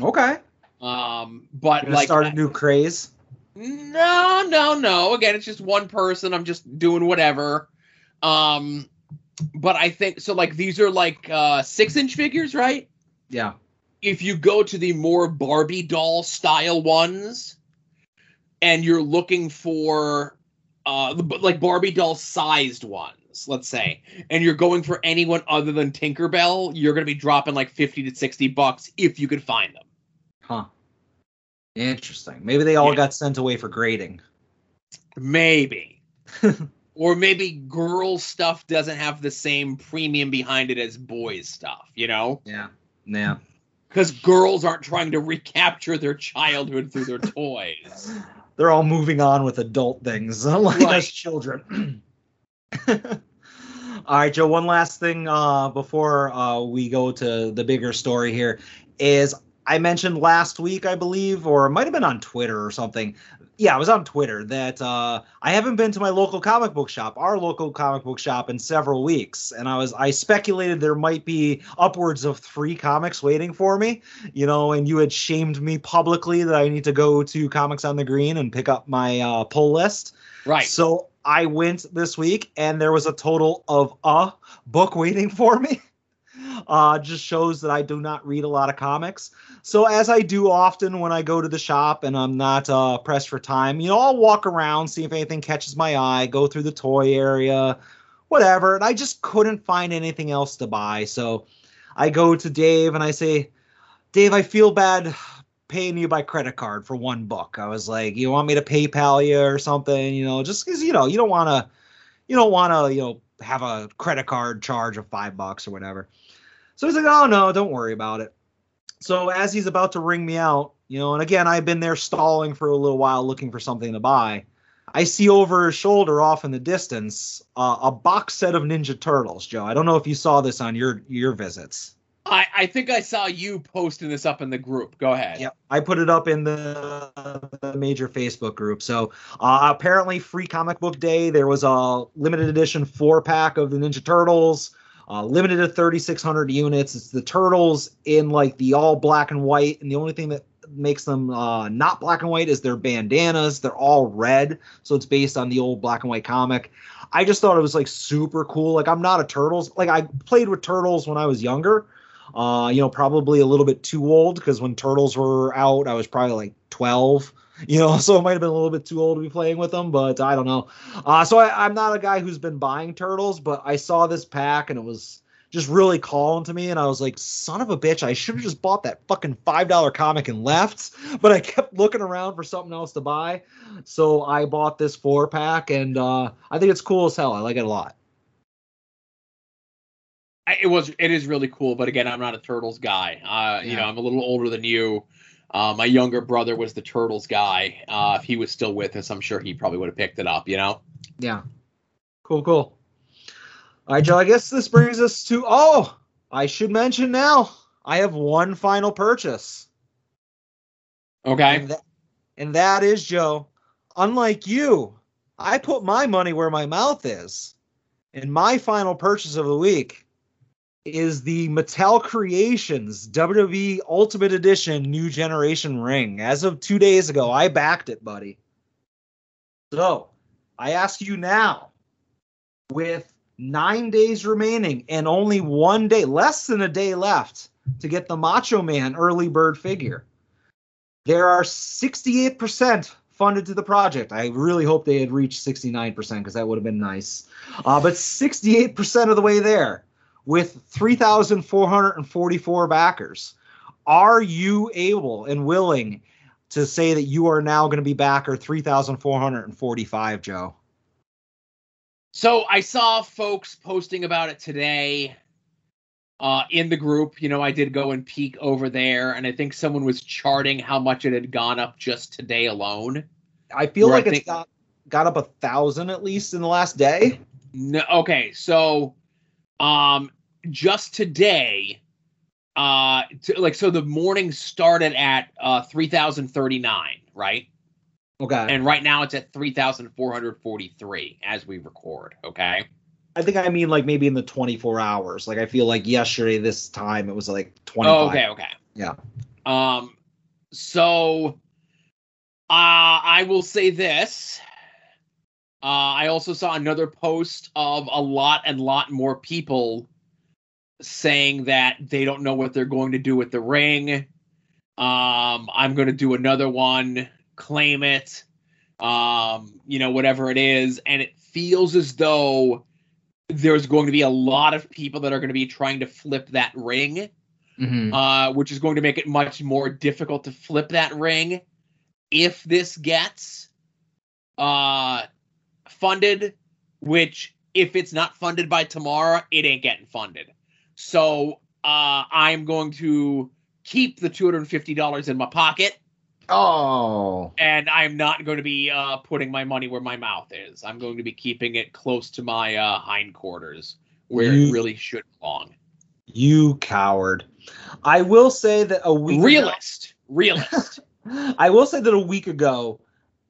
okay. Um, but like start a new craze. no, no, no. Again, it's just one person. I'm just doing whatever. Um, but I think so. Like these are like uh six inch figures, right? Yeah. if you go to the more Barbie doll style ones and you're looking for uh like Barbie doll sized ones, let's say and you're going for anyone other than tinkerbell you're going to be dropping like 50 to 60 bucks if you could find them Huh. Interesting. Maybe they all Yeah. got sent away for grading. maybe or maybe girl stuff doesn't have the same premium behind it as boys stuff you know Yeah. Yeah. because girls aren't trying to recapture their childhood through their toys They're all moving on with adult things, unlike Right. us children. all right, Joe. One last thing uh, before uh, we go to the bigger story here is I mentioned last week, I believe, or it might have been on Twitter or something. Yeah, I was on Twitter that uh, I haven't been to my local comic book shop, our local comic book shop, in several weeks, and I was I speculated there might be upwards of three comics waiting for me, you know, and you had shamed me publicly that I need to go to Comics on the Green and pick up my uh, pull list. right So I went this week, and there was a total of a book waiting for me. Uh, just shows that I do not read a lot of comics. So as I do often when I go to the shop and I'm not uh, pressed for time, you know, I'll walk around, see if anything catches my eye, go through the toy area, whatever. And I just couldn't find anything else to buy. So I go to Dave and I say, Dave, I feel bad paying you by credit card for one book. I was like, you want me to PayPal you or something? You know, just because you know you don't want to, you don't want to, you know, have a credit card charge of five bucks or whatever. So he's like, oh no, don't worry about it. So as he's about to ring me out, you know, and again, I've been there stalling for a little while looking for something to buy. I see over his shoulder off in the distance uh, a box set of Ninja Turtles, Joe. I don't know if you saw this on your your visits. I, I think I saw you posting this up in the group. Go ahead. Yep, I put it up in the, the major Facebook group. So uh, apparently, free comic book day. There was a limited edition four pack of the Ninja Turtles, uh, limited to 3,600 units. It's the Turtles in like the all black and white, and the only thing that makes them uh, not black and white is their bandanas. They're all red, so it's based on the old black and white comic. I just thought it was like super cool. Like I'm not a Turtles. Like I played with Turtles when I was younger. Uh, you know, probably a little bit too old because when Turtles were out, I was probably like 12. You know, so it might have been a little bit too old to be playing with them, but I don't know. Uh, so I, I'm not a guy who's been buying turtles, but I saw this pack and it was just really calling to me, and I was like, "Son of a bitch! I should have just bought that fucking five dollar comic and left." But I kept looking around for something else to buy, so I bought this four pack, and uh, I think it's cool as hell. I like it a lot. It was it is really cool but again i'm not a turtles guy uh you know i'm a little older than you uh, my younger brother was the turtles guy uh if he was still with us i'm sure he probably would have picked it up you know Yeah. Cool, cool. All right, Joe, I guess this brings us to oh, I should mention now. I have one final purchase. okay And that, and that is, Joe, unlike you, I put my money where my mouth is. And my final purchase of the week is the Mattel Creations WWE Ultimate Edition New Generation ring. As of two days ago, I backed it, buddy. So I ask you now, with nine days remaining and only one day, less than a day left to get the Macho Man early bird figure. There are 68% funded to the project. I really hope they had reached 69% because that would have been nice. Uh, but 68% of the way there with 3,444 backers. Are you able and willing to say that you are now going to be backer 3,445, Joe? So I saw folks posting about it today uh, in the group. You know, I did go and peek over there, and I think someone was charting how much it had gone up just today alone. I feel I like it's think- got, got up a thousand at least in the last day. No, okay, so um, just today, uh, t- like so the morning started at uh three thousand thirty nine, right? Okay. And right now it's at three thousand four hundred forty three as we record. Okay. I think I mean like maybe in the 24 hours. Like I feel like yesterday this time it was like 25. Oh, okay, okay. Yeah. Um, so uh, I will say this. Uh, I also saw another post of a lot and lot more people saying that they don't know what they're going to do with the ring. Um, I'm going to do another one, claim it, um, you know, whatever it is. And it feels as though there's going to be a lot of people that are going to be trying to flip that ring, Mhm. uh, which is going to make it much more difficult to flip that ring if this gets uh, funded. Which, if it's not funded by tomorrow, it ain't getting funded. So uh, I'm going to keep the $250 in my pocket Oh. and I'm not going to be uh, putting my money where my mouth is. I'm going to be keeping it close to my uh, hindquarters, where You- it really should belong. You coward. I will say that a week Realist, realist. I will say that a week ago,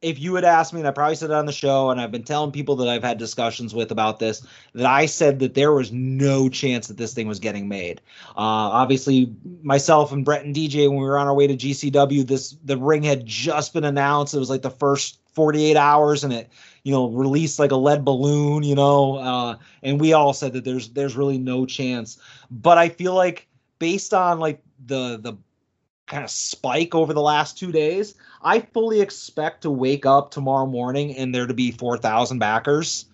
if you had asked me, and I probably said it on the show, and I've been telling people that I've had discussions with about this, that I said that there was no chance that this thing was getting made. Uh, obviously, myself and Brett and DJ, when we were on our way to GCW, this the ring had just been announced. It was like the first 48 hours, and it you know released like a lead balloon, you know, uh, and we all said that there's there's really no chance. But I feel like based on like the the kind of spike over the last two days, I fully expect to wake up tomorrow morning and there to be 4,000 backers.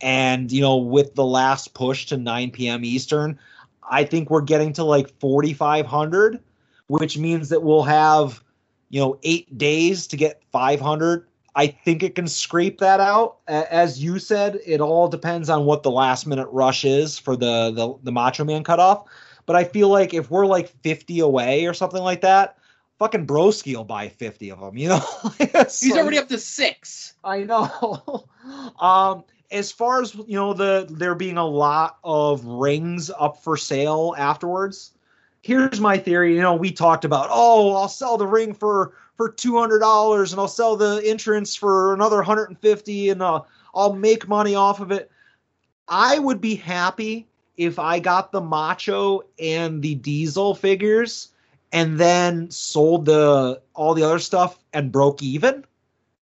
And, you know, with the last push to 9 p.m. Eastern, I think we're getting to like 4,500, which means that we'll have, you know, eight days to get 500. I think it can scrape that out. As you said, it all depends on what the last minute rush is for the, the, the Macho Man cutoff. But I feel like if we're like 50 away or something like that, fucking Broski will buy 50 of them, you know? He's like- already up to six. I know. um, as far as you know, the there being a lot of rings up for sale afterwards. Here's my theory. You know, we talked about, oh, I'll sell the ring for for two hundred dollars, and I'll sell the entrance for another hundred and fifty, and uh, I'll make money off of it. I would be happy if I got the Macho and the Diesel figures, and then sold the all the other stuff and broke even.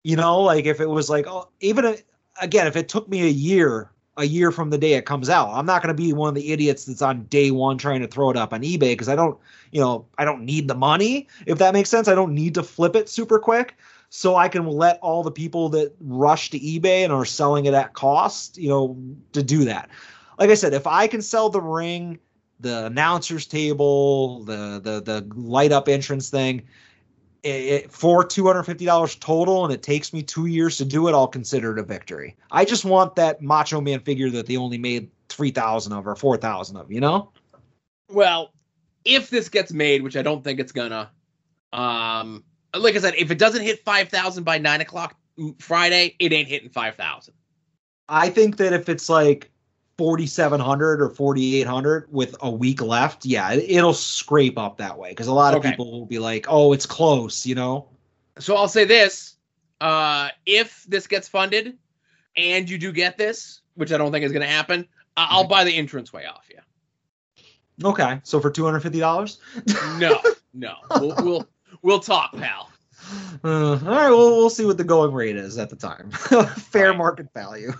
You know, like if it was like, oh, even a, again, if it took me a year, a year from the day it comes out, I'm not going to be one of the idiots that's on day one trying to throw it up on eBay because I don't, you know, I don't need the money. If that makes sense, I don't need to flip it super quick. So I can let all the people that rush to eBay and are selling it at cost, you know, to do that. Like I said, if I can sell the ring, the announcers table, the the the light up entrance thing, it, it, for two hundred fifty dollars total, and it takes me two years to do it, I'll consider it a victory. I just want that Macho Man figure that they only made three thousand of or four thousand of. You know? Well, if this gets made, which I don't think it's gonna, um, like I said, if it doesn't hit five thousand by nine o'clock Friday, it ain't hitting five thousand. I think that if it's like forty seven hundred or forty eight hundred with a week left, yeah, it, it'll scrape up that way because a lot of Okay. people will be like, "Oh, it's close," you know. So I'll say this: uh, if this gets funded, and you do get this, which I don't think is going to happen, uh, I'll buy the entrance way off you. Okay, so for two hundred fifty dollars. No, no, we'll we'll, we'll talk, pal. Uh, all right, well, we'll see what the going rate is at the time. Fair Right. market value.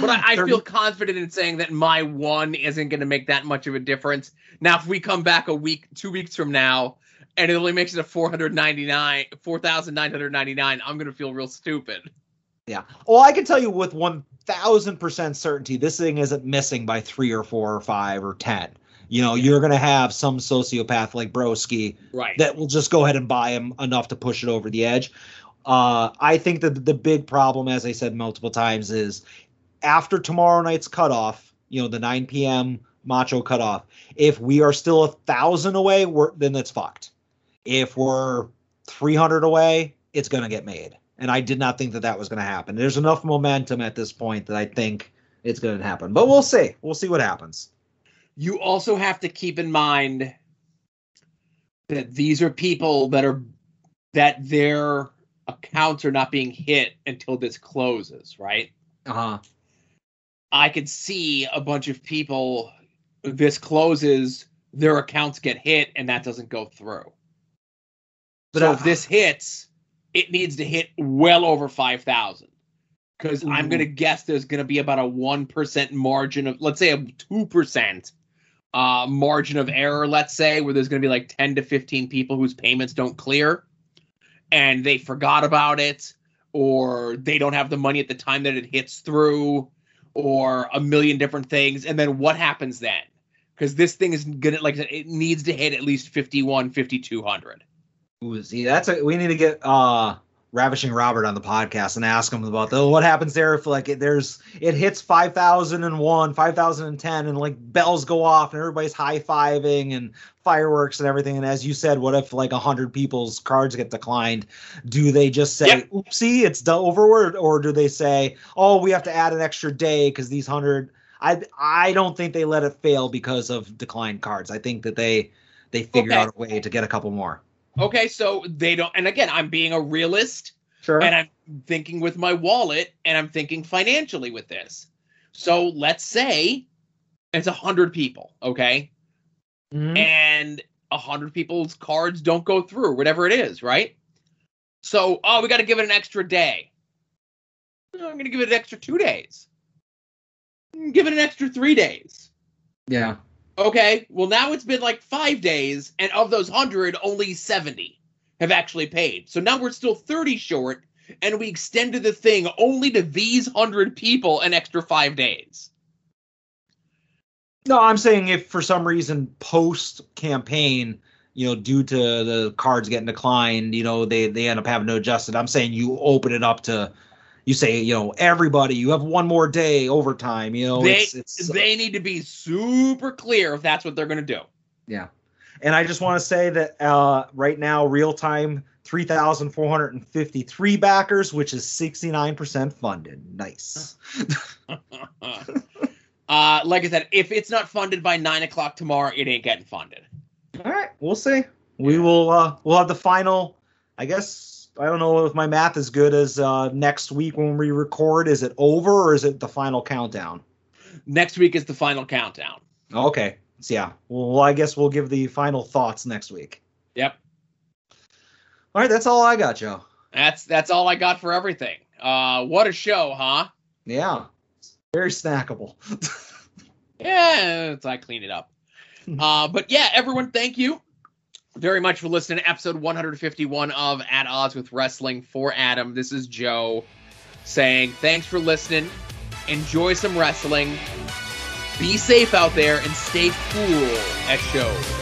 But I, I feel confident in saying that my one isn't going to make that much of a difference. Now, if we come back a week, two weeks from now, and it only makes it a 499, 4,999, I'm going to feel real stupid. Yeah. Well, I can tell you with one thousand percent certainty, this thing isn't missing by three or four or five or ten. You know, you're gonna have some sociopath like Broski Right. that will just go ahead and buy him enough to push it over the edge. Uh, I think that the big problem, as I said multiple times, is after tomorrow night's cutoff, you know, the 9 p.m. macho cutoff, if we are still a thousand away, we're, then it's fucked. If we're 300 away, it's going to get made. And I did not think that that was going to happen. There's enough momentum at this point that I think it's going to happen. But we'll see. We'll see what happens. you also have to keep in mind that these are people that are that their accounts are not being hit until this closes, right? Uh huh. I could see a bunch of people this closes, their accounts get hit, and that doesn't go through. But so I- if this hits, it needs to hit well over five thousand. Because I'm gonna guess there's gonna be about a one percent margin of let's say a two percent uh margin of error, let's say, where there's gonna be like ten to fifteen people whose payments don't clear and they forgot about it, or they don't have the money at the time that it hits through, or a million different things and then what happens then? Because this thing is gonna like it needs to hit at least 51 5200 Ooh, see, that's a, we need to get uh Ravishing Robert on the podcast and ask him about the oh, what happens there if like it, there's it hits five thousand and one, five thousand and ten, and like bells go off and everybody's high fiving and fireworks and everything. And as you said, what if like a hundred people's cards get declined? Do they just say, Yep. "Oopsie, it's done over," or, do they say, "Oh, we have to add an extra day because these hundred? I I don't think they let it fail because of declined cards. I think that they they figure Okay. out a way to get a couple more. Okay so they don't and again i'm being a realist Sure. and i'm thinking with my wallet and i'm thinking financially with this so let's say it's a hundred people okay Mhm. and a hundred people's cards don't go through, whatever it is, right? So, oh, we got to give it an extra day. I'm going to give it an extra two days. Give it an extra three days. yeah. Okay, well now it's been like five days, and of those hundred, only seventy have actually paid. So now we're still thirty short, and we extended the thing only to these hundred people an extra five days. No, I'm saying if for some reason post campaign, you know, due to the cards getting declined, you know, they they end up having to adjust it. I'm saying you open it up to, you say, you know, everybody, you have one more day overtime. You know, they it's, it's they need to be super clear if that's what they're going to do. yeah. And I just want to say that uh, right now, real time, three thousand four hundred and fifty three backers, which is sixty nine percent funded. Nice. uh, like I said, if it's not funded by nine o'clock tomorrow, it ain't getting funded. All right, we'll see. We will. uh We'll have the final. I guess I don't know if my math is good as uh next week when we record. Is it over or is it the final countdown? Next week is the final countdown. Okay. So yeah. Well, I guess we'll give the final thoughts next week. Yep, All right, that's all I got, Joe. that's that's all I got for everything. Uh, what a show, huh? Yeah. Very snackable. Yeah, it's, I clean it up. Uh, but yeah, everyone, thank you very much for listening to episode 151 of At Odds with Wrestling. For Adam, this is Joe saying thanks for listening. Enjoy some wrestling. Be safe out there and stay cool at shows.